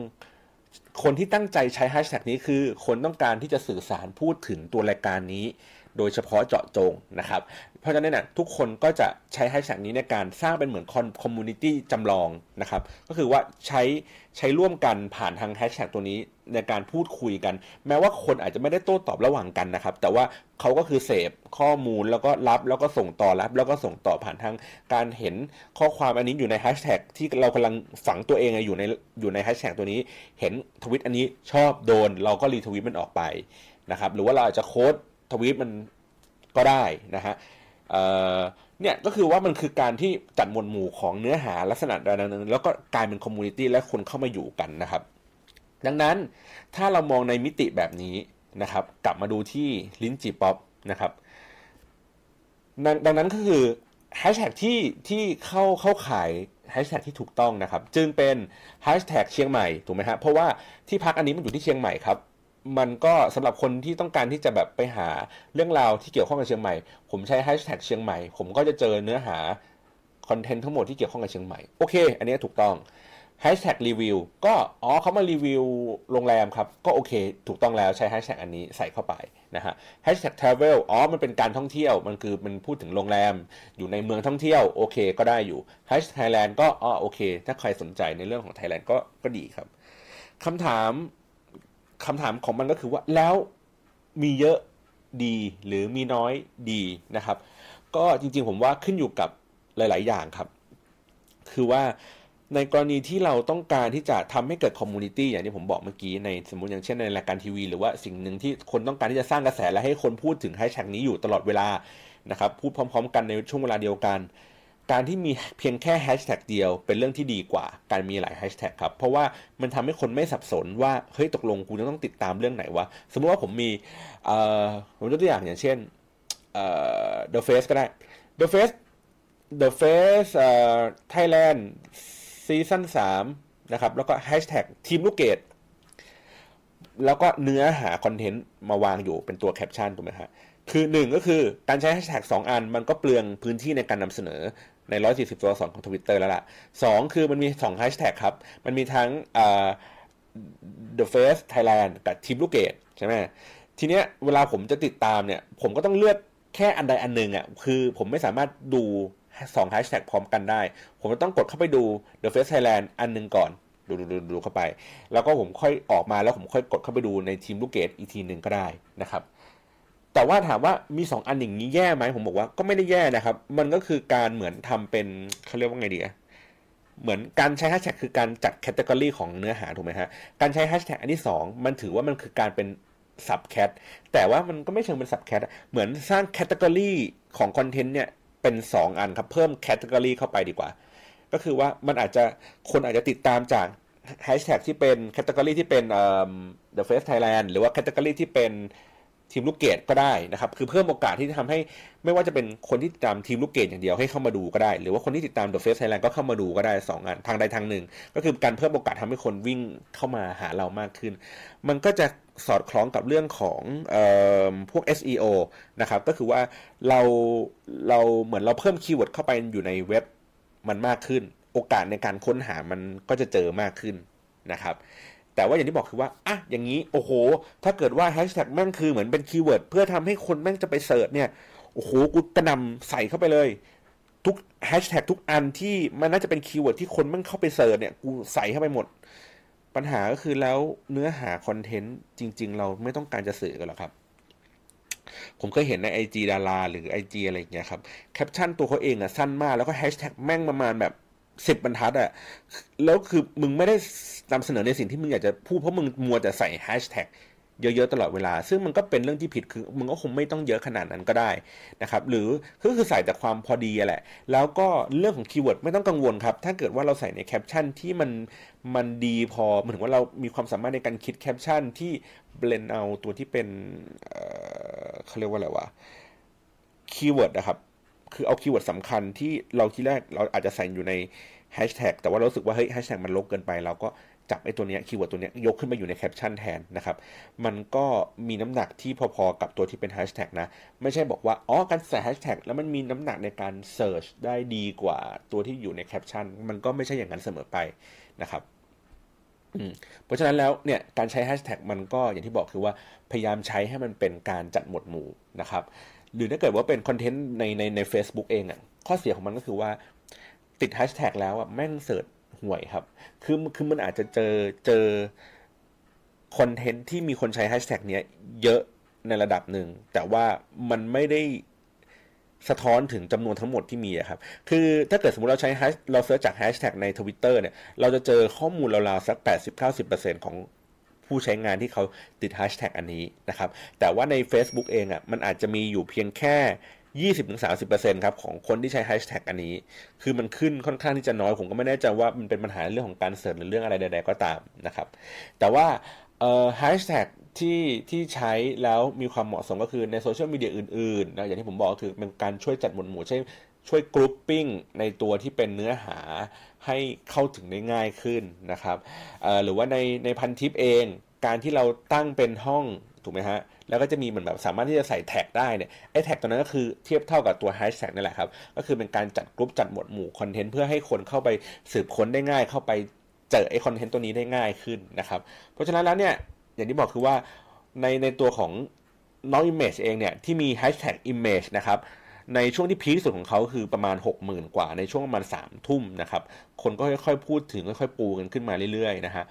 คนที่ตั้งใจใช้แฮชแท็กนี้คือ คนต้องการที่จะสื่อสารพูดถึงตัวรายการนี้ โดยเฉพาะเจาะจงนะครับ เพราะฉะนั้นนี่ยทุกคนก็จะใช้แฮชแท็กนี้ในการสร้างเป็นเหมือน community จำลองนะครับ ก็คือว่าใช้ใช้ร่วมกันผ่านทางแฮชแท็กตัวนี้ในการพูดคุยกัน แม้ว่าคนอาจจะไม่ได้โต้ตอบระหว่างกันนะครับ แต่ว่าเขาก็คือเสพข้อมูลแล้วก็รับแล้วก็ส่งต่อรับ แล้วก็ส่งต่อผ่านทางการเห็นข้อความอันนี้อยู่ในแฮชแท็กที่เรากำลังฝังตัวเองอยู่ในอยู่ในแฮชแท็กตัวนี้ เห็นทวิตอันนี้ชอบโดน เราก็ retweet มันออกไปนะครับ หรือว่าเราอาจจะ quote ทวิตมันก็ได้นะฮะเนี่ยก็คือว่ามันคือการที่จัดหมวดหมู่ของเนื้อหาลักษณะใดนั้นแล้วก็กลายเป็น community และคนเข้ามาอยู่กันนะครับ ดังนั้นถ้าเรามองในมิติแบบนี้นะครับ กลับมาดูที่ลิ้นจีป๊อปนะครับดังนั้นก็คือแฮชแท็กที่ที่เข้าเข้าขายแฮชแท็กที่ถูกต้องนะครับ จึงเป็นแฮชแท็กเชียงใหม่ถูกไหมฮะเพราะว่าที่พักอันนี้มันอยู่ที่เชียงใหม่ครับ มันก็สำหรับคนที่ต้องการที่จะแบบไปหาเรื่องราวที่เกี่ยวข้องกับเชียงใหม่ ผมใช้แฮชแท็กเชียงใหม่ ผมก็จะเจอเนื้อหา content ทั้งหมดที่เกี่ยวข้องกับเชียงใหม่ โอเค อันนี้ถูกต้องแฮชแท็กรีวิวก็อ๋อเขามารีวิวโรงแรมครับ ก็โอเค ถูกต้องแล้วใช้แฮชแท็กอันนี้ใส่เข้าไปนะฮะแฮชแท็ก travel อ๋อ มันเป็นการท่องเที่ยว มันคือมันพูดถึงโรงแรม อยู่ในเมืองท่องเที่ยว โอเค ก็ได้อยู่แฮชไทยแลนด์ก็อ๋อโอเค ถ้าใครสนใจในเรื่องของไทยแลนด์ก็ก็ดีครับคำถาม คำถามของมันก็คือว่าแล้วมีเยอะดีหรือมีน้อยดีนะครับ ก็จริงๆผมว่าขึ้นอยู่กับหลาย ๆ อย่างครับ คือว่าในกรณีที่เราต้องการที่จะทำให้เกิด community อย่างที่ผมบอกเมื่อกี้ในสมมติอย่างเช่นในรายการทีวี หรือว่าสิ่งหนึ่งที่คนต้องการที่จะสร้างกระแสและให้คนพูดถึงแฮชแท็กนี้อยู่ตลอดเวลานะครับพูดพร้อม ๆ กันในช่วงเวลาเดียวกัน การที่มีเพียงแค่แฮชแท็กเดียวเป็นเรื่องที่ดีกว่าการมีหลายแฮชแท็กครับ เพราะว่ามันทำให้คนไม่สับสนว่า เฮ้ยตกลงกูจะต้องติดตามเรื่องไหนวะ สมมติว่าผมมีเอ่อผมยกตัวอย่างอย่างเช่นเอ่อ The Face ก็ได้ The Face The Face เอ่อ Thailand season สามนะครับ แล้วก็แฮชแท็กทีมลูกเกดแล้วก็เนื้อหา content มาวางอยู่เป็นตัวแคปชั่นถูกไหมฮะคือหนึ่งก็คือการใช้แฮชแท็กสองอันมันก็เปลืองพื้นที่ในการนำเสนอ ใน 140 ตัวสอนของทวิตเตอร์แล้วล่ะสองคือมันมีสองแฮชแท็กครับ มันมีทั้ง the face Thailand กับทีมลูกเกดใช่ไหมทีเนี้ยเวลาผมจะติดตามเนี่ย ผมก็ต้องเลือกแค่อันใดอันหนึ่งอะคือผมไม่สามารถดูสองแฮชแท็กพร้อมกันได้ ผมจะต้องกดเข้าไปดู The Face Thailand อันหนึ่งก่อน ดูดูดูดูเข้าไป แล้วก็ผมค่อยออกมาแล้วผมค่อยกดเข้าไปดูในทีมลูกเกดอีกทีหนึ่งก็ได้นะครับ แต่ว่าถามว่ามี 2 อันอย่างนี้แย่ไหมผมบอกว่าก็ไม่ได้แย่นะครับ มันก็คือการเหมือนทำเป็นเขาเรียกว่าไงดีอะเหมือนการใช้แฮชแท็กคือการจัด category ของเนื้อหาถูกไหมฮะ การใช้แฮชแท็กอันที่ 2 มันถือว่ามันคือการเป็น sub-cat แต่ว่ามันก็ไม่เชิงเป็น sub-cat เหมือนสร้าง category ของ content เนี่ยเป็น 2 อันครับ เพิ่ม category เข้าไปดีกว่า ก็คือว่ามันอาจจะคนอาจจะติดตามจากแฮชแท็กที่เป็น category ที่เป็นเอ่อ The Face Thailand หรือว่า category ที่เป็น ทีมลูกเกดก็ได้นะครับ คือเพิ่มโอกาสที่จะทำให้ไม่ว่าจะเป็นคนที่ติดตามทีมลูกเกดอย่างเดียวให้เข้ามาดูก็ได้ หรือว่าคนที่ติดตาม The Face Thailand ก็เข้ามาดูก็ได้2อันทางใดทางหนึ่ง ก็คือการเพิ่มโอกาสทำให้คนวิ่งเข้ามาหาเรามากขึ้น มันก็จะสอดคล้องกับเรื่องของออพวก SEO นะครับก็คือว่าเราเราเหมือนเราเพิ่ม keyword เข้าไปอยู่ในเว็บมันมากขึ้น โอกาสในการค้นหามันก็จะเจอมากขึ้นนะครับ แต่ว่าอย่างที่บอกคือว่าอะอย่างนี้โอ้โห ถ้าเกิดว่าแฮชแท็กแม่งคือเหมือนเป็น keyword เพื่อทำให้คนแม่งจะไป search เนี่ยโอ้โหกูกระหน่ำใส่เข้าไปเลย ทุกแฮชแท็กทุกอันที่มันน่าจะเป็น keyword ที่คนแม่งเข้าไป search เนี่ยกูใส่เข้าไปหมด ปัญหาก็คือแล้วเนื้อหา content จริง ๆ เราไม่ต้องการจะสื่อกันหรอครับผมเคยเห็นใน IG ดารา หรือ IG อะไรอย่างเงี้ยครับแคปชั่นตัวเขาเองอะสั้นมากแล้วก็แฮชแท็กแม่งประมาณแบบสิบบรรทัดอะแล้วคือมึงไม่ได้ นำเสนอในสิ่งที่มึงอยากจะพูดเพราะมึงมัวแต่ใส่แฮชแท็กเยอะๆตลอดเวลา ซึ่งมันก็เป็นเรื่องที่ผิดคือมึงก็คงไม่ต้องเยอะขนาดนั้นก็ได้นะครับ หรือก็คือใส่แต่ความพอดีแหละ แล้วก็เรื่องของ keyword ไม่ต้องกังวลครับ ถ้าเกิดว่าเราใส่ในแคปชั่นที่มันมันดีพอเหมือนว่าเรามีความสามารถในการคิดแคปชั่นที่ blend เอาตัวที่เป็นเขาเรียกว่าอะไรวะ keyword นะครับ คือเอา keyword สำคัญที่เราที่แรกเราอาจจะใส่อยู่ในแฮชแท็กแต่ว่าเรารู้สึกว่าเฮ้ยแฮชแท็กมันลกเกินไปเราก็ จับไอ้ตัวนี้ keyword ตัวนี้ยกขึ้นมาอยู่ในแคปชั่นแทนนะครับ มันก็มีน้ำหนักที่พอๆกับตัวที่เป็นแฮชแท็กนะ ไม่ใช่บอกว่า อ๋อ การใส่แฮชแท็กแล้วมันมีน้ำหนักในการ search ได้ดีกว่าตัวที่อยู่ในแคปชั่น มันก็ไม่ใช่อย่างนั้นเสมอไปนะครับเพราะฉะนั้นแล้วเนี่ยการใช้แฮชแท็กมันก็อย่างที่บอกคือว่าพยายามใช้ให้มันเป็นการจัดหมวดหมู่นะครับ หรือถ้าเกิดว่าเป็นคอนเทนต์ในในใน a c e b o o k เองอะ่ะข้อเสียของมันก็คือว่าติดแฮชแท็กแล้วอะแม่ง search ห่วยครับ คือคือมันอาจจะเจอเจอ content ที่มีคนใช้แฮชแท็กเนี้ยเยอะในระดับหนึ่ง แต่ว่ามันไม่ได้สะท้อนถึงจำนวนทั้งหมดที่มีครับ คือถ้าเกิดสมมติเราใช้เรา search จากแฮชแท็กในทวิตเตอร์เนี่ย เราจะเจอข้อมูลราวๆสัก 80-90%ของผู้ใช้งานที่เขาติดแฮชแท็กอันนี้นะครับ แต่ว่าใน Facebook เองอะ่ะมันอาจจะมีอยู่เพียงแค่ 20-30%ครับของคนที่ใช้แฮชแท็กอันนี้ คือมันขึ้นค่อนข้างที่จะน้อย ผมก็ไม่แน่ใจว่ามันเป็นปัญหาเรื่องของการ search หรือเรื่องอะไรใดๆก็ตามนะครับ แต่ว่าแฮชแท็กที่ที่ใช้แล้วมีความเหมาะสมก็คือในโซเชียลมีเดียอื่นๆนะอย่างที่ผมบอกคือเป็นการช่วยจัดหมวดหมู่ใช่ช่วย grouping ในตัวที่เป็นเนื้อหาให้เข้าถึงได้ง่ายขึ้นนะครับหรือว่าในในพันทิปเอง การที่เราตั้งเป็นห้องถูกไหมฮะ แล้วก็จะมีเหมือนแบบสามารถที่จะใส่แท็กได้เนี่ยไอ้แท็กตัวนั้นก็คือเทียบเท่ากับตัวแฮชแท็กนี่แหละครับก็คือเป็นการจัดกรุ๊ปจัดหมวดหมู่ content เพื่อให้คนเข้าไปสืบค้นได้ง่าย เข้าไปเจอไอ้ content ตัวนี้ได้ง่ายขึ้นนะครับเพราะฉะนั้นแล้วเนี่ยอย่างที่บอกคือว่าในในตัวของน้อง Image เองเนี่ยที่มีแฮชแท็ก Image นะครับในช่วงที่พีคสุดของเขาคือประมาณ 60,000 กว่าในช่วงประมาณ3ทุ่มนะครับคนก็ค่อยๆ พูดถึงค่อยๆปูกันขึ้นมาเรื่อยๆนะฮะ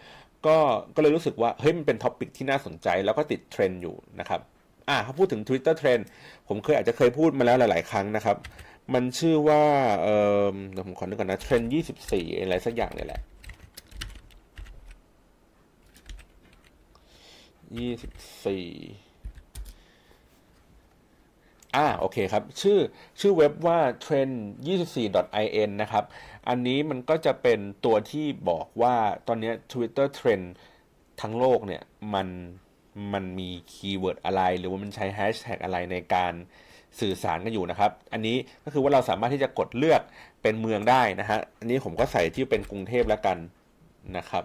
ก็ก็เลยรู้สึกว่าเฮ้ยมันเป็น topic ที่น่าสนใจ แล้วก็ติดเทรนด์อยู่นะครับอ่าเขาพูดถึง Twitter Trend ผมเคยอาจจะเคยพูดมาแล้วหลาย ๆ ครั้งนะครับ มันชื่อว่าเออเดี๋ยวผมขอนึกก่อนนะเทรนด์ยี่สิบสี่อะไรสักอย่างเนี่ยแหละยี่สิบสี่ อ่าโอเคครับ ชื่อชื่อเว็บว่า trend 24 in นะครับ อันนี้มันก็จะเป็นตัวที่บอกว่าตอนนี้ Twitter Trend ทั้งโลกเนี่ย มันมันมี keyword อะไร หรือว่ามันใช้แฮชแท็กอะไรในการสื่อสารกันอยู่นะครับ อันนี้ก็คือว่าเราสามารถที่จะกดเลือกเป็นเมืองได้นะฮะ อันนี้ผมก็ใส่ที่เป็นกรุงเทพแล้วกันนะครับ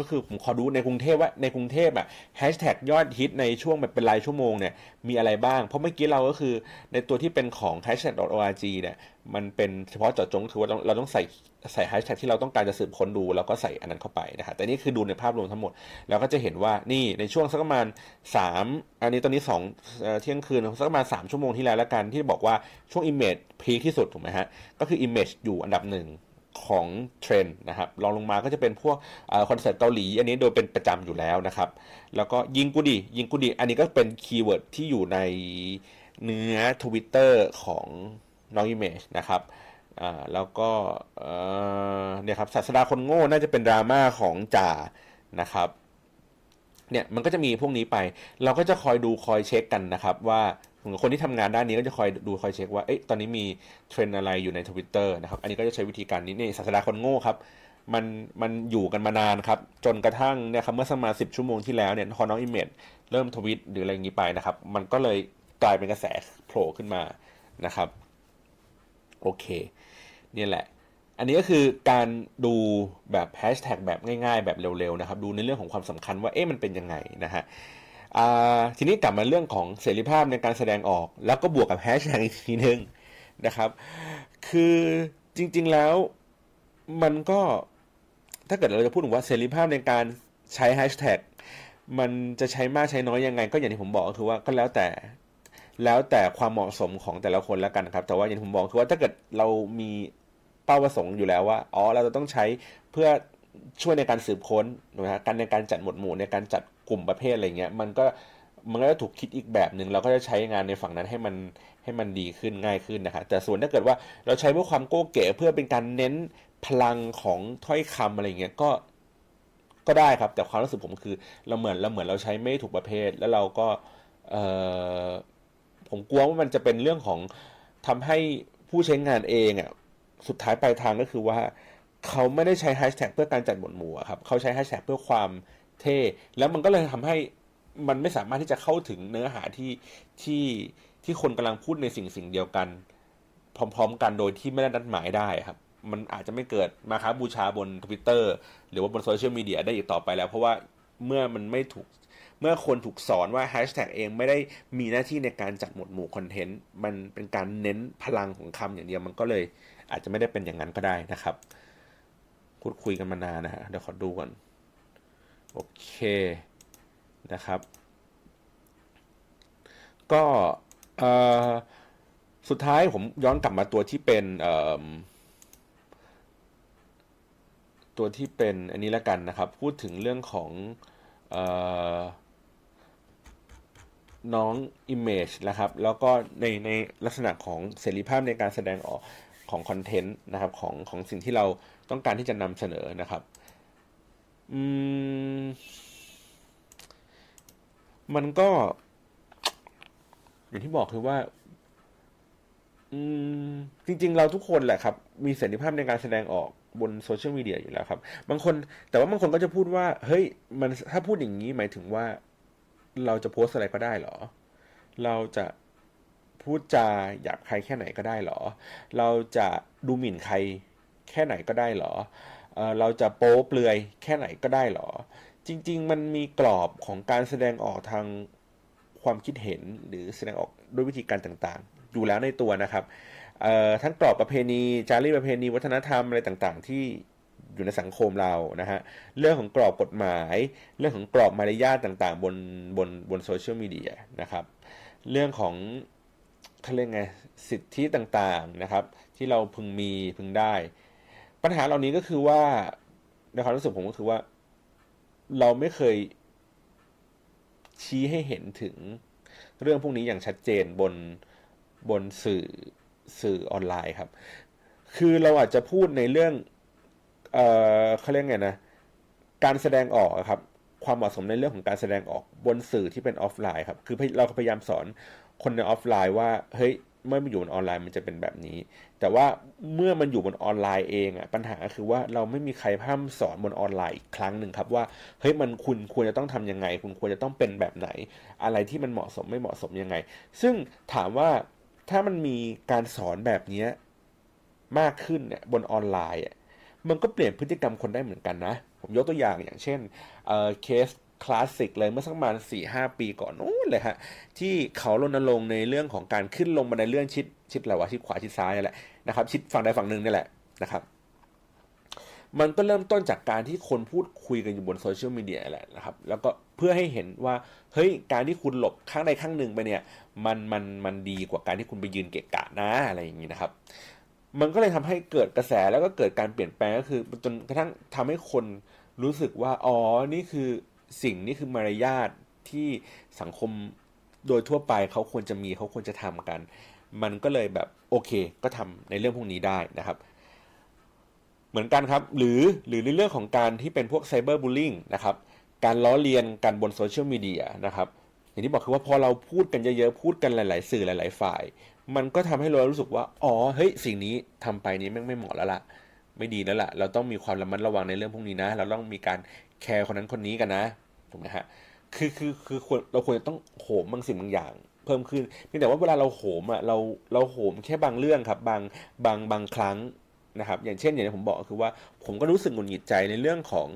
ก็คือผมขอดูในกรุงเทพว่าในกรุงเทพอะแฮชแท็กยอดฮิตในช่วงแบบเป็นรายชั่วโมงเนี่ยมีอะไรบ้าง เพราะเมื่อกี้เราก็คือในตัวที่เป็นของ hashtag.org เนี่ยมันเป็นเฉพาะเจาะจงคือว่าเราต้องใส่ใส่แฮชแท็กที่เราต้องการจะสืบค้นดูแล้วก็ใส่อันนั้นเข้าไปนะครับแต่นี่คือดูในภาพรวมทั้งหมด แล้วก็จะเห็นว่านี่ในช่วงสักประมาณ 3 อันนี้ตอนนี้2เที่ยงคืนสักประมาณ 3 ชั่วโมงที่แล้วแล้วกันที่บอกว่าช่วง Image พีคที่สุดถูกไหมฮะก็คือ Image อยู่อันดับหนึ่ง ของเทรนด์นะครับรองลงมาก็จะเป็นพวกคอนเสิร์ตเกาหลี อันนี้โดยเป็นประจำอยู่แล้วนะครับ แล้วก็ยิงกูดียิงกูดีอันนี้ก็เป็น keyword ที่อยู่ในเนื้อ Twitter ของน้อง Image นะครับอ่าแล้วก็เนี่ยครับศาสดาคนโง่น่าจะเป็นดราม่าของจ่านะครับ เนี่ยมันก็จะมีพวกนี้ไป เราก็จะคอยดูคอยเช็คกันนะครับ ว่าคนที่ทำงานด้านนี้ก็จะคอยดูคอยเช็คว่าเอ๊ะตอนนี้มีเทรนด์อะไรอยู่ในทวิตเตอร์นะครับ อันนี้ก็จะใช้วิธีการนี้นี่ศาสดาคนโง่ครับมันมันอยู่กันมานานครับ จนกระทั่งเนี่ยครับเมื่อสมาสิบชั่วโมงที่แล้วเนี่ยพอน้อง Image เริ่มทวิตหรืออะไรอย่างนี้ไปนะครับ มันก็เลยกลายเป็นกระแสโผล่ขึ้นมานะครับ โอเค นี่แหละ อันนี้ก็คือการดูแบบแฮชแท็กแบบง่ายๆ แบบเร็วๆนะครับ ดูในเรื่องของความสำคัญว่าเอ๊ะมันเป็นยังไงนะฮะทีนี้กลับมาเรื่องของเสรีภาพในการแสดงออก แล้วก็บวกกับแฮชแท็กอีกทีนึงนะครับ คือจริงๆแล้วมันก็ถ้าเกิดเราจะพูดถึงว่าเสรีภาพในการใช้แฮชแท็กมันจะใช้มากใช้น้อยยังไง ก็อย่างที่ผมบอกคือว่าก็แล้วแต่แล้วแต่ความเหมาะสมของแต่ละคนแล้วกันครับ แต่ว่าอย่างที่ผมบอกคือว่าถ้าเกิดเรามี ป้าประสงค์อยู่แล้วว่าอ๋อเราจะต้องใช้เพื่อช่วยในการสืบค้นนะฮะการในการจัดหมวดหมู่ในการจัดกลุ่มประเภทอะไรเงี้ยมันก็มันก็จะถูกคิดอีกแบบหนึ่งเราก็จะใช้งานในฝั่งนั้นให้มันให้มันดีขึ้นง่ายขึ้นนะครับแต่ส่วนถ้าเกิดว่าเราใช้เพื่อความโก้เก๋เพื่อเป็นการเน้นพลังของถ้อยคำอะไรเงี้ยก็ก็ได้ครับ แต่ความรู้สึกผมคือเราเหมือนเราเหมือนเราใช้ไม่ถูกประเภท แล้วเราก็เออผมกลัวว่ามันจะเป็นเรื่องของทำให้ผู้ใช้งานเองอะ สุดท้ายปลายทางก็คือว่าเขาไม่ได้ใช้แฮชแท็กเพื่อการจัดหมวดหมู่ครับเขาใช้แฮชแท็กเพื่อความเท่ แล้วมันก็เลยทำให้มันไม่สามารถที่จะเข้าถึงเนื้อหาที่ที่ที่คนกำลังพูดในสิ่งสิ่งเดียวกัน พร้อม ๆ กันโดยที่ไม่ได้นัดหมายได้ครับ มันอาจจะไม่เกิดมาค้าบูชาบนทวิตเตอร์หรือว่าบนโซเชียลมีเดียได้อีกต่อไปแล้ว เพราะว่าเมื่อมันไม่ถูกเมื่อคนถูกสอนว่าแฮชแท็กเองไม่ได้มีหน้าที่ในการจัดหมวดหมู่คอนเทนต์ มันเป็นการเน้นพลังของคำอย่างเดียวมันก็เลย อาจจะไม่ได้เป็นอย่างนั้นก็ได้นะครับ พูดคุยกันมานานนะฮะเดี๋ยวขอดูก่อน โอเคนะครับ ก็สุดท้ายผมย้อนกลับมาตัวที่เป็นตัวที่เป็นอันนี้แล้วกันนะครับ พูดถึงเรื่องของอน้อง Image นะครับ แล้วก็ในในลักษณะของเสรีภาพในการแสดงออก ของคอนเทนต์นะครับของของสิ่งที่เราต้องการที่จะนำเสนอนะครับอืมมันก็ อย่างที่บอกคือว่า อืม จริง ๆ เราทุกคนแหละครับ มีเสรีภาพในการแสดงออกบนโซเชียลมีเดียอยู่แล้วครับ บางคน แต่ว่าบางคนก็จะพูดว่า เฮ้ย มันถ้าพูดอย่างนี้หมายถึงว่า เราจะโพสอะไรก็ได้เหรอ เราจะ พูดจาหยาบใครแค่ไหนก็ได้เหรอ เราจะดูหมิ่นใครแค่ไหนก็ได้เหรอเออเราจะโป๊เปลือยแค่ไหนก็ได้เหรอ จริง ๆ มันมีกรอบของการแสดงออกทางความคิดเห็นหรือแสดงออกด้วยวิธีการต่างๆ อยู่แล้วในตัวนะครับทั้งกรอบประเพณีจารีตประเพณี วัฒนธรรมอะไรต่างๆ ที่อยู่ในสังคมเรานะฮะเรื่องของกรอบกฎหมาย เรื่องของกรอบมารยาทต่างๆ บนบนบนโซเชียลมีเดียนะครับ เรื่องของ เขาเรียกไงสิทธิต่างๆนะครับ ที่เราพึงมีพึงได้ ปัญหาเหล่านี้ก็คือว่าในความรู้สึกผมก็คือว่า เราไม่เคยชี้ให้เห็นถึงเรื่องพวกนี้อย่างชัดเจนบนบนสื่อสื่อออนไลน์ครับ คือเราอาจจะพูดในเรื่อง เอ่อเขาเรียกไงนะ การแสดงออกครับ ความเหมาะสมในเรื่องของการแสดงออกบนสื่อที่เป็นออฟไลน์ครับ คือเราพยายามสอน คนในออฟไลน์ว่าเฮ้ยเมื่อมันอยู่บนออนไลน์มันจะเป็นแบบนี้ แต่ว่าเมื่อมันอยู่บนออนไลน์เองอะปัญหาคือว่าเราไม่มีใครพร่ำสอนบนออนไลน์อีกครั้งหนึ่งครับว่าเฮ้ยมันคุณควรจะต้องทํำยังไง คุณควรจะต้องเป็นแบบไหน อะไรที่มันเหมาะสมไม่เหมาะสมยังไง ซึ่งถามว่าถ้ามันมีการสอนแบบนี้มากขึ้นเนี่ยบนออนไลน์มันก็เปลี่ยนพฤติกรรมคนได้เหมือนกันนะ ผมยกตัวอย่างอย่างเช่นเเคส คลาสสิกเลยเมื่อสักประมาณสี่ห้าปีก่อนนู้นเลยฮะที่เขารณรงค์ในเรื่องของการขึ้นลงบันไดเลื่อนชิดชิดอะไรวะชิดขวาชิดซ้ายนี่แหละนะครับชิดฝั่งใดฝั่งหนึ่งนี่แหละนะครับมันก็เริ่มต้นจากการที่คนพูดคุยกันอยู่บนโซเชียลมีเดียแหละนะครับ แล้วก็เพื่อให้เห็นว่าเฮ้ยการที่คุณหลบข้างใดข้างหนึ่งไปเนี่ย มันมันมันดีกว่าการที่คุณไปยืนเกะกะนะอะไรอย่างนี้นะครับ มันก็เลยทำให้เกิดกระแสแล้วก็เกิดการเปลี่ยนแปลงก็คือจนกระทั่งทำให้คนรู้สึกว่าอ๋อนี่คือ สิ่งนี้คือมารยาทที่สังคมโดยทั่วไปเขาควรจะมีเขาควรจะทำกัน มันก็เลยแบบโอเค ก็ทำในเรื่องพวกนี้ได้นะครับ เหมือนกันครับ หรือหรือในเรื่องของการที่เป็นพวก cyberbullying นะครับ การล้อเลียนกันบนโซเชียลมีเดียนะครับอย่างที่บอกคือว่าพอเราพูดกันเยอะๆ พูดกันหลาย ๆ สื่อหลาย ๆ ฝ่าย มันก็ทำให้เรารู้สึกว่า อ๋อ เฮ้ย สิ่งนี้ทำไปนี้แม่งไม่เหมาะแล้วล่ะ ไม่ดีแล้วล่ะ เราต้องมีความระมัดระวังในเรื่องพวกนี้นะ เราต้องมีการ แคร์คนนั้นคนนี้กันนะถูกไหมฮะคือคือคือควรเราควรจะต้องโหมบางสิ่งบางอย่าง เพิ่มขึ้นเพียงแต่ว่าเวลาเราโหมอะเราเราโหมแค่บางเรื่องครับ บางบางบางครั้งนะครับ อย่างเช่นอย่างที่ผมบอกคือว่าผมก็รู้สึกหงุดหงิดใจในเรื่องของ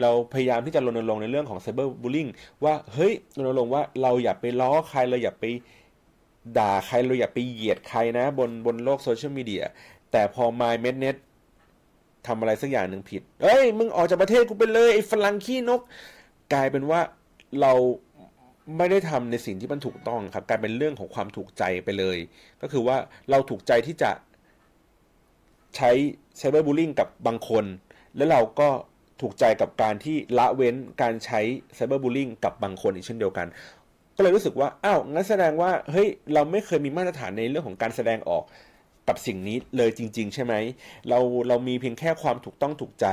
เราพยายามที่จะรณรงค์ในเรื่องของไซเบอร์บูลลิงว่าเฮ้ยรณรงค์ว่าเราอย่าไปล้อใครเราอย่าไปด่าใครเราอย่าไปเหยียดใครนะ บนบนโลกโซเชียลมีเดียแต่พอ My m e d n e t ทำอะไรสักอย่างหนึ่งผิด เอ้ย มึงออกจากประเทศกูไปเลยไอ้ฝรั่งขี้นก กลายเป็นว่าเราไม่ได้ทำในสิ่งที่มันถูกต้องครับ กลายเป็นเรื่องของความถูกใจไปเลย ก็คือว่าเราถูกใจที่จะใช้ไซเบอร์บูลลิงกับบางคน แล้วเราก็ถูกใจกับการที่ละเว้นการใช้ไซเบอร์บูลลิงกับบางคนอีกเช่นเดียวกัน ก็เลยรู้สึกว่า อ้าว งั้นแสดงว่า เฮ้ย เราไม่เคยมีมาตรฐานในเรื่องของการแสดงออก กับสิ่งนี้เลยจริง ๆ ใช่ไหมเราเรามีเพียงแค่ความถูกต้องถูกใจ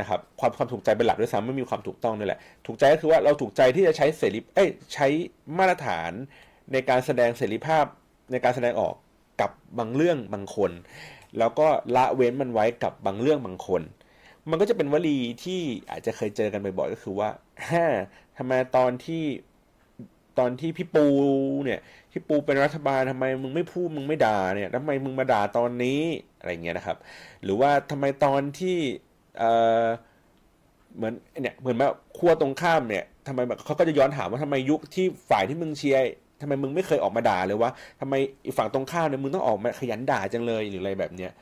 นะครับความความถูกใจเป็นหลักด้วยซ้ำไม่มีความถูกต้องนี่แหละ ถูกใจก็คือว่าเราถูกใจที่จะใช้เสรีเอ้ยใช้มาตรฐานในการแสดงเสรีภาพในการแสดงออกกับบางเรื่องบางคน แล้วก็ละเว้นมันไว้กับบางเรื่องบางคน มันก็จะเป็นวลีที่อาจจะเคยเจอกันบ่อยๆก็คือว่าฮ่าทำไมตอนที่ ตอนที่พี่ปูเนี่ยพี่ปูเป็นรัฐบาลทำไมมึงไม่พูดมึงไม่ด่าเนี่ยทำไมมึงมาด่าตอนนี้อะไรเงี้ยนะครับ หรือว่าทำไมตอนที่เออเหมือนเนี่ยเหมือนแบบขั้วตรงข้ามเนี่ยทำไมแบบเขาก็จะย้อนถามว่าทำไมยุคที่ฝ่ายที่มึงเชียร์ทำไมมึงไม่เคยออกมาด่าเลยว่าทำไมฝั่งตรงข้ามเนี่ยมึงต้องออกมาขยันด่าจังเลยหรืออะไรแบบเนี้ย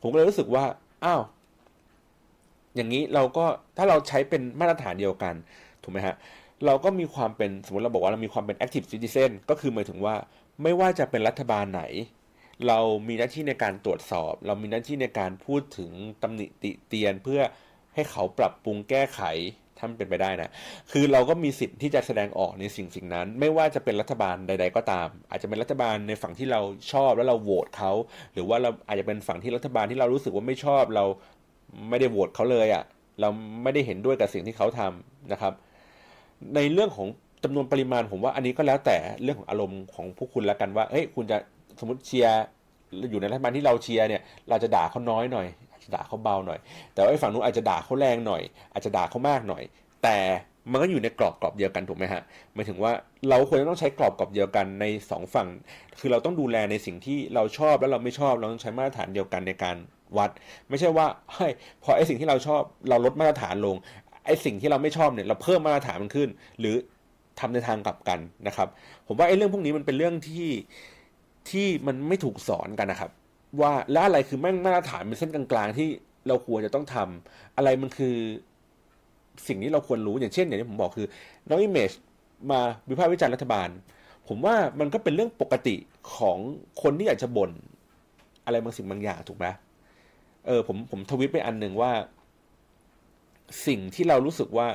ผมก็เลยรู้สึกว่าอ้าวอย่างนี้เราก็ถ้าเราใช้เป็นมาตรฐานเดียวกันถูกไหมฮะ เราก็มีความเป็นสมมติเราบอกว่าเรามีความเป็น active citizen ก็คือหมายถึงว่าไม่ว่าจะเป็นรัฐบาลไหน เรามีหน้าที่ในการตรวจสอบ เรามีหน้าที่ในการพูดถึงตำหนิติเตียนเพื่อให้เขาปรับปรุงแก้ไขถ้ามันเป็นไปได้นะ คือเราก็มีสิทธิ์ที่จะแสดงออกในสิ่งสิ่งนั้น ไม่ว่าจะเป็นรัฐบาลใด ๆ ก็ตาม อาจจะเป็นรัฐบาลในฝั่งที่เราชอบแล้วเราโหวตเขา หรือว่าเราอาจจะเป็นฝั่งที่รัฐบาลที่เรารู้สึกว่าไม่ชอบ เราไม่ได้โหวตเขาเลยอะ่ะ เราไม่ได้เห็นด้วยกับสิ่งที่เขาทำนะครับ ในเรื่องของจำนวนปริมาณผมว่าอันนี้ก็แล้วแต่เรื่องของอารมณ์ของพวกคุณแล้วกันว่าเฮ้ยคุณจะสมมติเชียร์อยู่ในรัฐบาลที่เราเชียร์เนี่ยเราจะด่าเขาน้อยหน่อยอาจจะด่าเขาเบาหน่อย แต่ว่าฝั่งนู้นอาจจะด่าเขาแรงหน่อย อาจจะด่าเขามากหน่อย แต่มันก็อยู่ในกรอบกรอบเดียวกันถูกไหมฮะหมายถึงว่าเราควรจะต้องใช้กรอบกรอบเดียวกันในสองฝั่ง คือเราต้องดูแลในสิ่งที่เราชอบแล้วเราไม่ชอบเราต้องใช้มาตรฐานเดียวกันในการวัด ไม่ใช่ว่าเฮ้ยพอไอ้สิ่งที่เราชอบเราลดมาตรฐานลง ไอ้สิ่งที่เราไม่ชอบเนี่ยเราเพิ่มมาตรฐานมันขึ้น หรือทำในทางกลับกันนะครับ ผมว่าไอ้เรื่องพวกนี้มันเป็นเรื่องที่ที่มันไม่ถูกสอนกันนะครับ ว่าแล้วอะไรคือแม่งมาตรฐานเป็นเส้นกลางๆที่เราควรจะต้องทำอะไรมันคือสิ่งที่เราควรรู้อย่างเช่นอย่างที่ผมบอกคือน้องอิมเมจมาวิพากษ์วิจารณ์รัฐบาล ผมว่ามันก็เป็นเรื่องปกติของคนที่อยากจะบ่นอะไรบางสิ่งบางอย่างถูกไหมเออผมผมทวิตไปอันหนึ่งว่า สิ่งที่เรารู้สึกว่า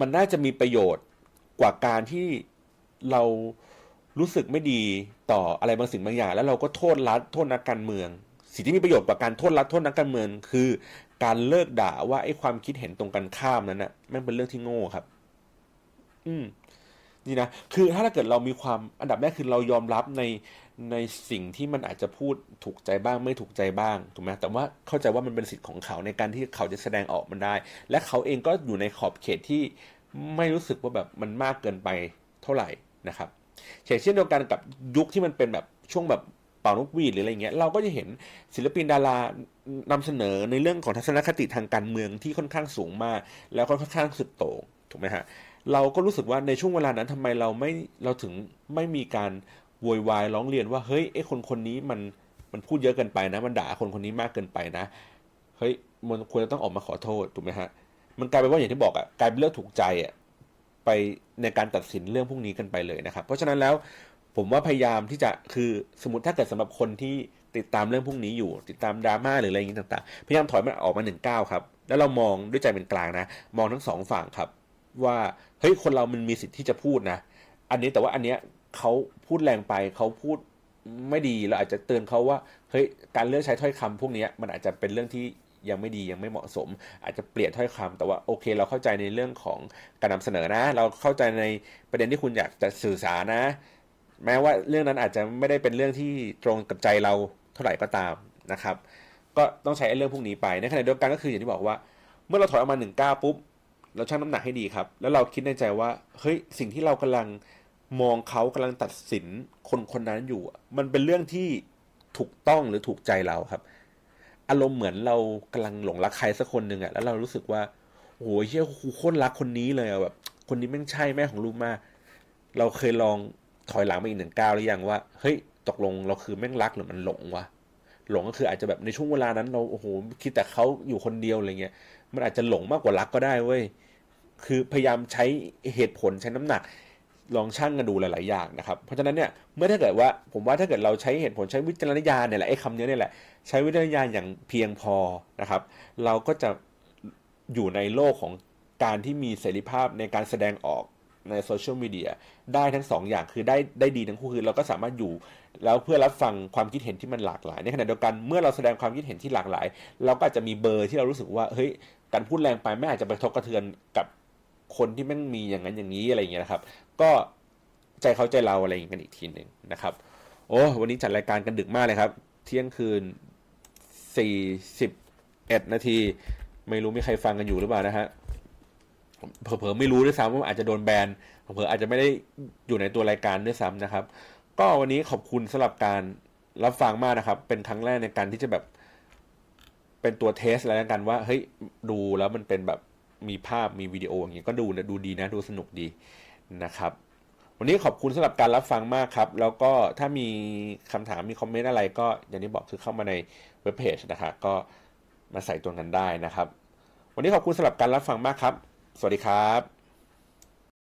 มันน่าจะมีประโยชน์กว่าการที่เรารู้สึกไม่ดีต่ออะไรบางสิ่งบางอย่าง แล้วเราก็โทษรัฐโทษนักการเมือง สิ่งที่มีประโยชน์กว่าการโทษรัฐโทษนักการเมือง คือ การเลิกด่าว่าไอ้ความคิดเห็นตรงกันข้ามนั้นนะ่ะแม่งเป็นเรื่องที่โง่ครับ อืมนี่นะคือถ้าเกิดเรามีความอันดับแรกคือเรายอมรับใน ในสิ่งที่มันอาจจะพูดถูกใจบ้างไม่ถูกใจบ้างถูกไหมแต่ว่าเข้าใจว่ามันเป็นสิทธิ์ของเขาในการที่เขาจะแสดงออกมันได้ และเขาเองก็อยู่ในขอบเขตที่ไม่รู้สึกว่าแบบมันมากเกินไปเท่าไหร่นะครับเช่นเดียวกันกับยุคที่มันเป็นแบบช่วงแบบเป่านกหวีดหรืออะไรเงี้ยเราก็จะเห็นศิลปินดารานำเสนอในเรื่องของทัศนคติทางการเมืองที่ค่อนข้างสูงมาก แล้วก็ค่อนข้างสุดโต่งถูกไหมฮะเราก็รู้สึกว่าในช่วงเวลานั้นทำไมเราไม่เราถึงไม่มีการ โวยวายร้องเรียนว่าเฮ้ยไอ้คนคนนี้มันมันพูดเยอะเกินไปนะ มันด่าคนคนนี้มากเกินไปนะเฮ้ยมันควรจะต้องออกมาขอโทษถูกไหมฮะมันกลายเป็นว่าอย่างที่บอกอะกลายเป็นเรื่องถูกใจอะไปในการตัดสินเรื่องพวกนี้กันไปเลยนะครับ เพราะฉะนั้นแล้วผมว่าพยายามที่จะคือสมมติถ้าเกิดสำหรับคนที่ติดตามเรื่องพวกนี้อยู่ ติดตามดราม่าหรืออะไรอย่างนี้ต่างๆ พยายามถอยมันออกมาหนึ่งก้าวครับแล้วเรามองด้วยใจเป็นกลางนะ มองทั้งสองฝั่งครับ ว่าเฮ้ยคนเรามันมีสิทธิ์ที่จะพูดนะ อันนี้แต่ว่าอันเนี้ย เขาพูดแรงไปเขาพูดไม่ดีเราอาจจะเตือนเขาว่าเฮ้ยการเลือกใช้ถ้อยคำพวกนี้มันอาจจะเป็นเรื่องที่ยังไม่ดียังไม่เหมาะสม อาจจะเปลี่ยนถ้อยคำแต่ว่าโอเค เราเข้าใจในเรื่องของการนำเสนอนะ เราเข้าใจในประเด็นที่คุณอยากจะสื่อสารนะ แม้ว่าเรื่องนั้นอาจจะไม่ได้เป็นเรื่องที่ตรงกับใจเราเท่าไหร่ก็ตามนะครับ ก็ต้องใช้เรื่องพวกนี้ไปในขณะเดียวกันก็คืออย่างที่บอกว่า เมื่อเราถอยออกมาหนึ่งก้าวปุ๊บเราชั่งน้ำหนักให้ดีครับ แล้วเราคิดในใจว่าเฮ้ยสิ่งที่เรากำลัง มองเขากำลังตัดสินคนคนนั้นอยู่ มันเป็นเรื่องที่ถูกต้องหรือถูกใจเราครับ อารมณ์เหมือนเรากำลังหลงรักใครสักคนหนึ่งอะแล้วเรารู้สึกว่าโอ้ยเฮียคูโคตรรักคนนี้เลยอะแบบ คนนี้แม่งใช่แม่ของลูกมาก เราเคยลองถอยหลังไปอีกหนึ่งก้าวหรือยังว่าเฮ้ยตกลงเราคือแม่งรักหรือมันหลงวะหลงก็คืออาจจะแบบในช่วงเวลานั้นเราโอ้โหคิดแต่เขาอยู่คนเดียวอะไรเงี้ยมันอาจจะหลงมากกว่ารักก็ได้เว้ยคือพยายามใช้เหตุผลใช้น้ำหนัก ลองชั่งกันดูหลาย ๆ อย่างนะครับ เพราะฉะนั้นเนี่ยเมื่อถ้าเกิดว่าผมว่าถ้าเกิดเราใช้เหตุผลใช้วิจารณญาณเนี่ยแหละไอ้คำนี้เนี่ยแหละ ใช้วิจารณญาณอย่างเพียงพอนะครับ เราก็จะอยู่ในโลกของการที่มีเสรีภาพในการแสดงออกในโซเชียลมีเดียได้ทั้ง2ออย่างคือได้ได้ดีทั้งคู่คือเราก็สามารถอยู่แล้วเพื่อรับฟังความคิดเห็นที่มันหลากหลาย ในขณะเดียวกันเมื่อเราแสดงความคิดเห็นที่หลากหลาย เราก็อาจจะมีเบอร์ที่เรารู้สึกว่าเฮ้ยการพูดแรงไปไม่อาจจะไปทบกระเทือนกับคนที่แม่งมีอย่างนั้นอย่างนี้อะไรอย่างเงี้ยนะครับ ก็ใจเขาใจเราอะไรอย่างกันอีกทีหนึ่งนะครับ โอ้วันนี้จัดรายการกันดึกมากเลยครับ เที่ยงคืนสี่สิบเอ็ดนาที ไม่รู้มีใครฟังกันอยู่หรือเปล่านะฮะเผลอๆไม่รู้ด้วยซ้ำว่าอาจจะโดนแบนเผลออาจจะไม่ได้อยู่ในตัวรายการด้วยซ้ำนะครับ ก็วันนี้ขอบคุณสำหรับการรับฟังมากนะครับ เป็นครั้งแรกในการที่จะแบบเป็นตัวเทสอะไรกันว่าเฮ้ยดูแล้วมันเป็นแบบมีภาพมีวิดีโออย่างเงี้ยก็ดูนะดูดีนะดูสนุกดี นะครับ วันนี้ขอบคุณสำหรับการรับฟังมากครับ แล้วก็ถ้ามีคำถามมีคอมเมนต์อะไรก็อย่างที่บอกคือเข้ามาในเว็บเพจนะครับก็มาใส่ตัวกันได้นะครับ วันนี้ขอบคุณสำหรับการรับฟังมากครับ สวัสดีครับ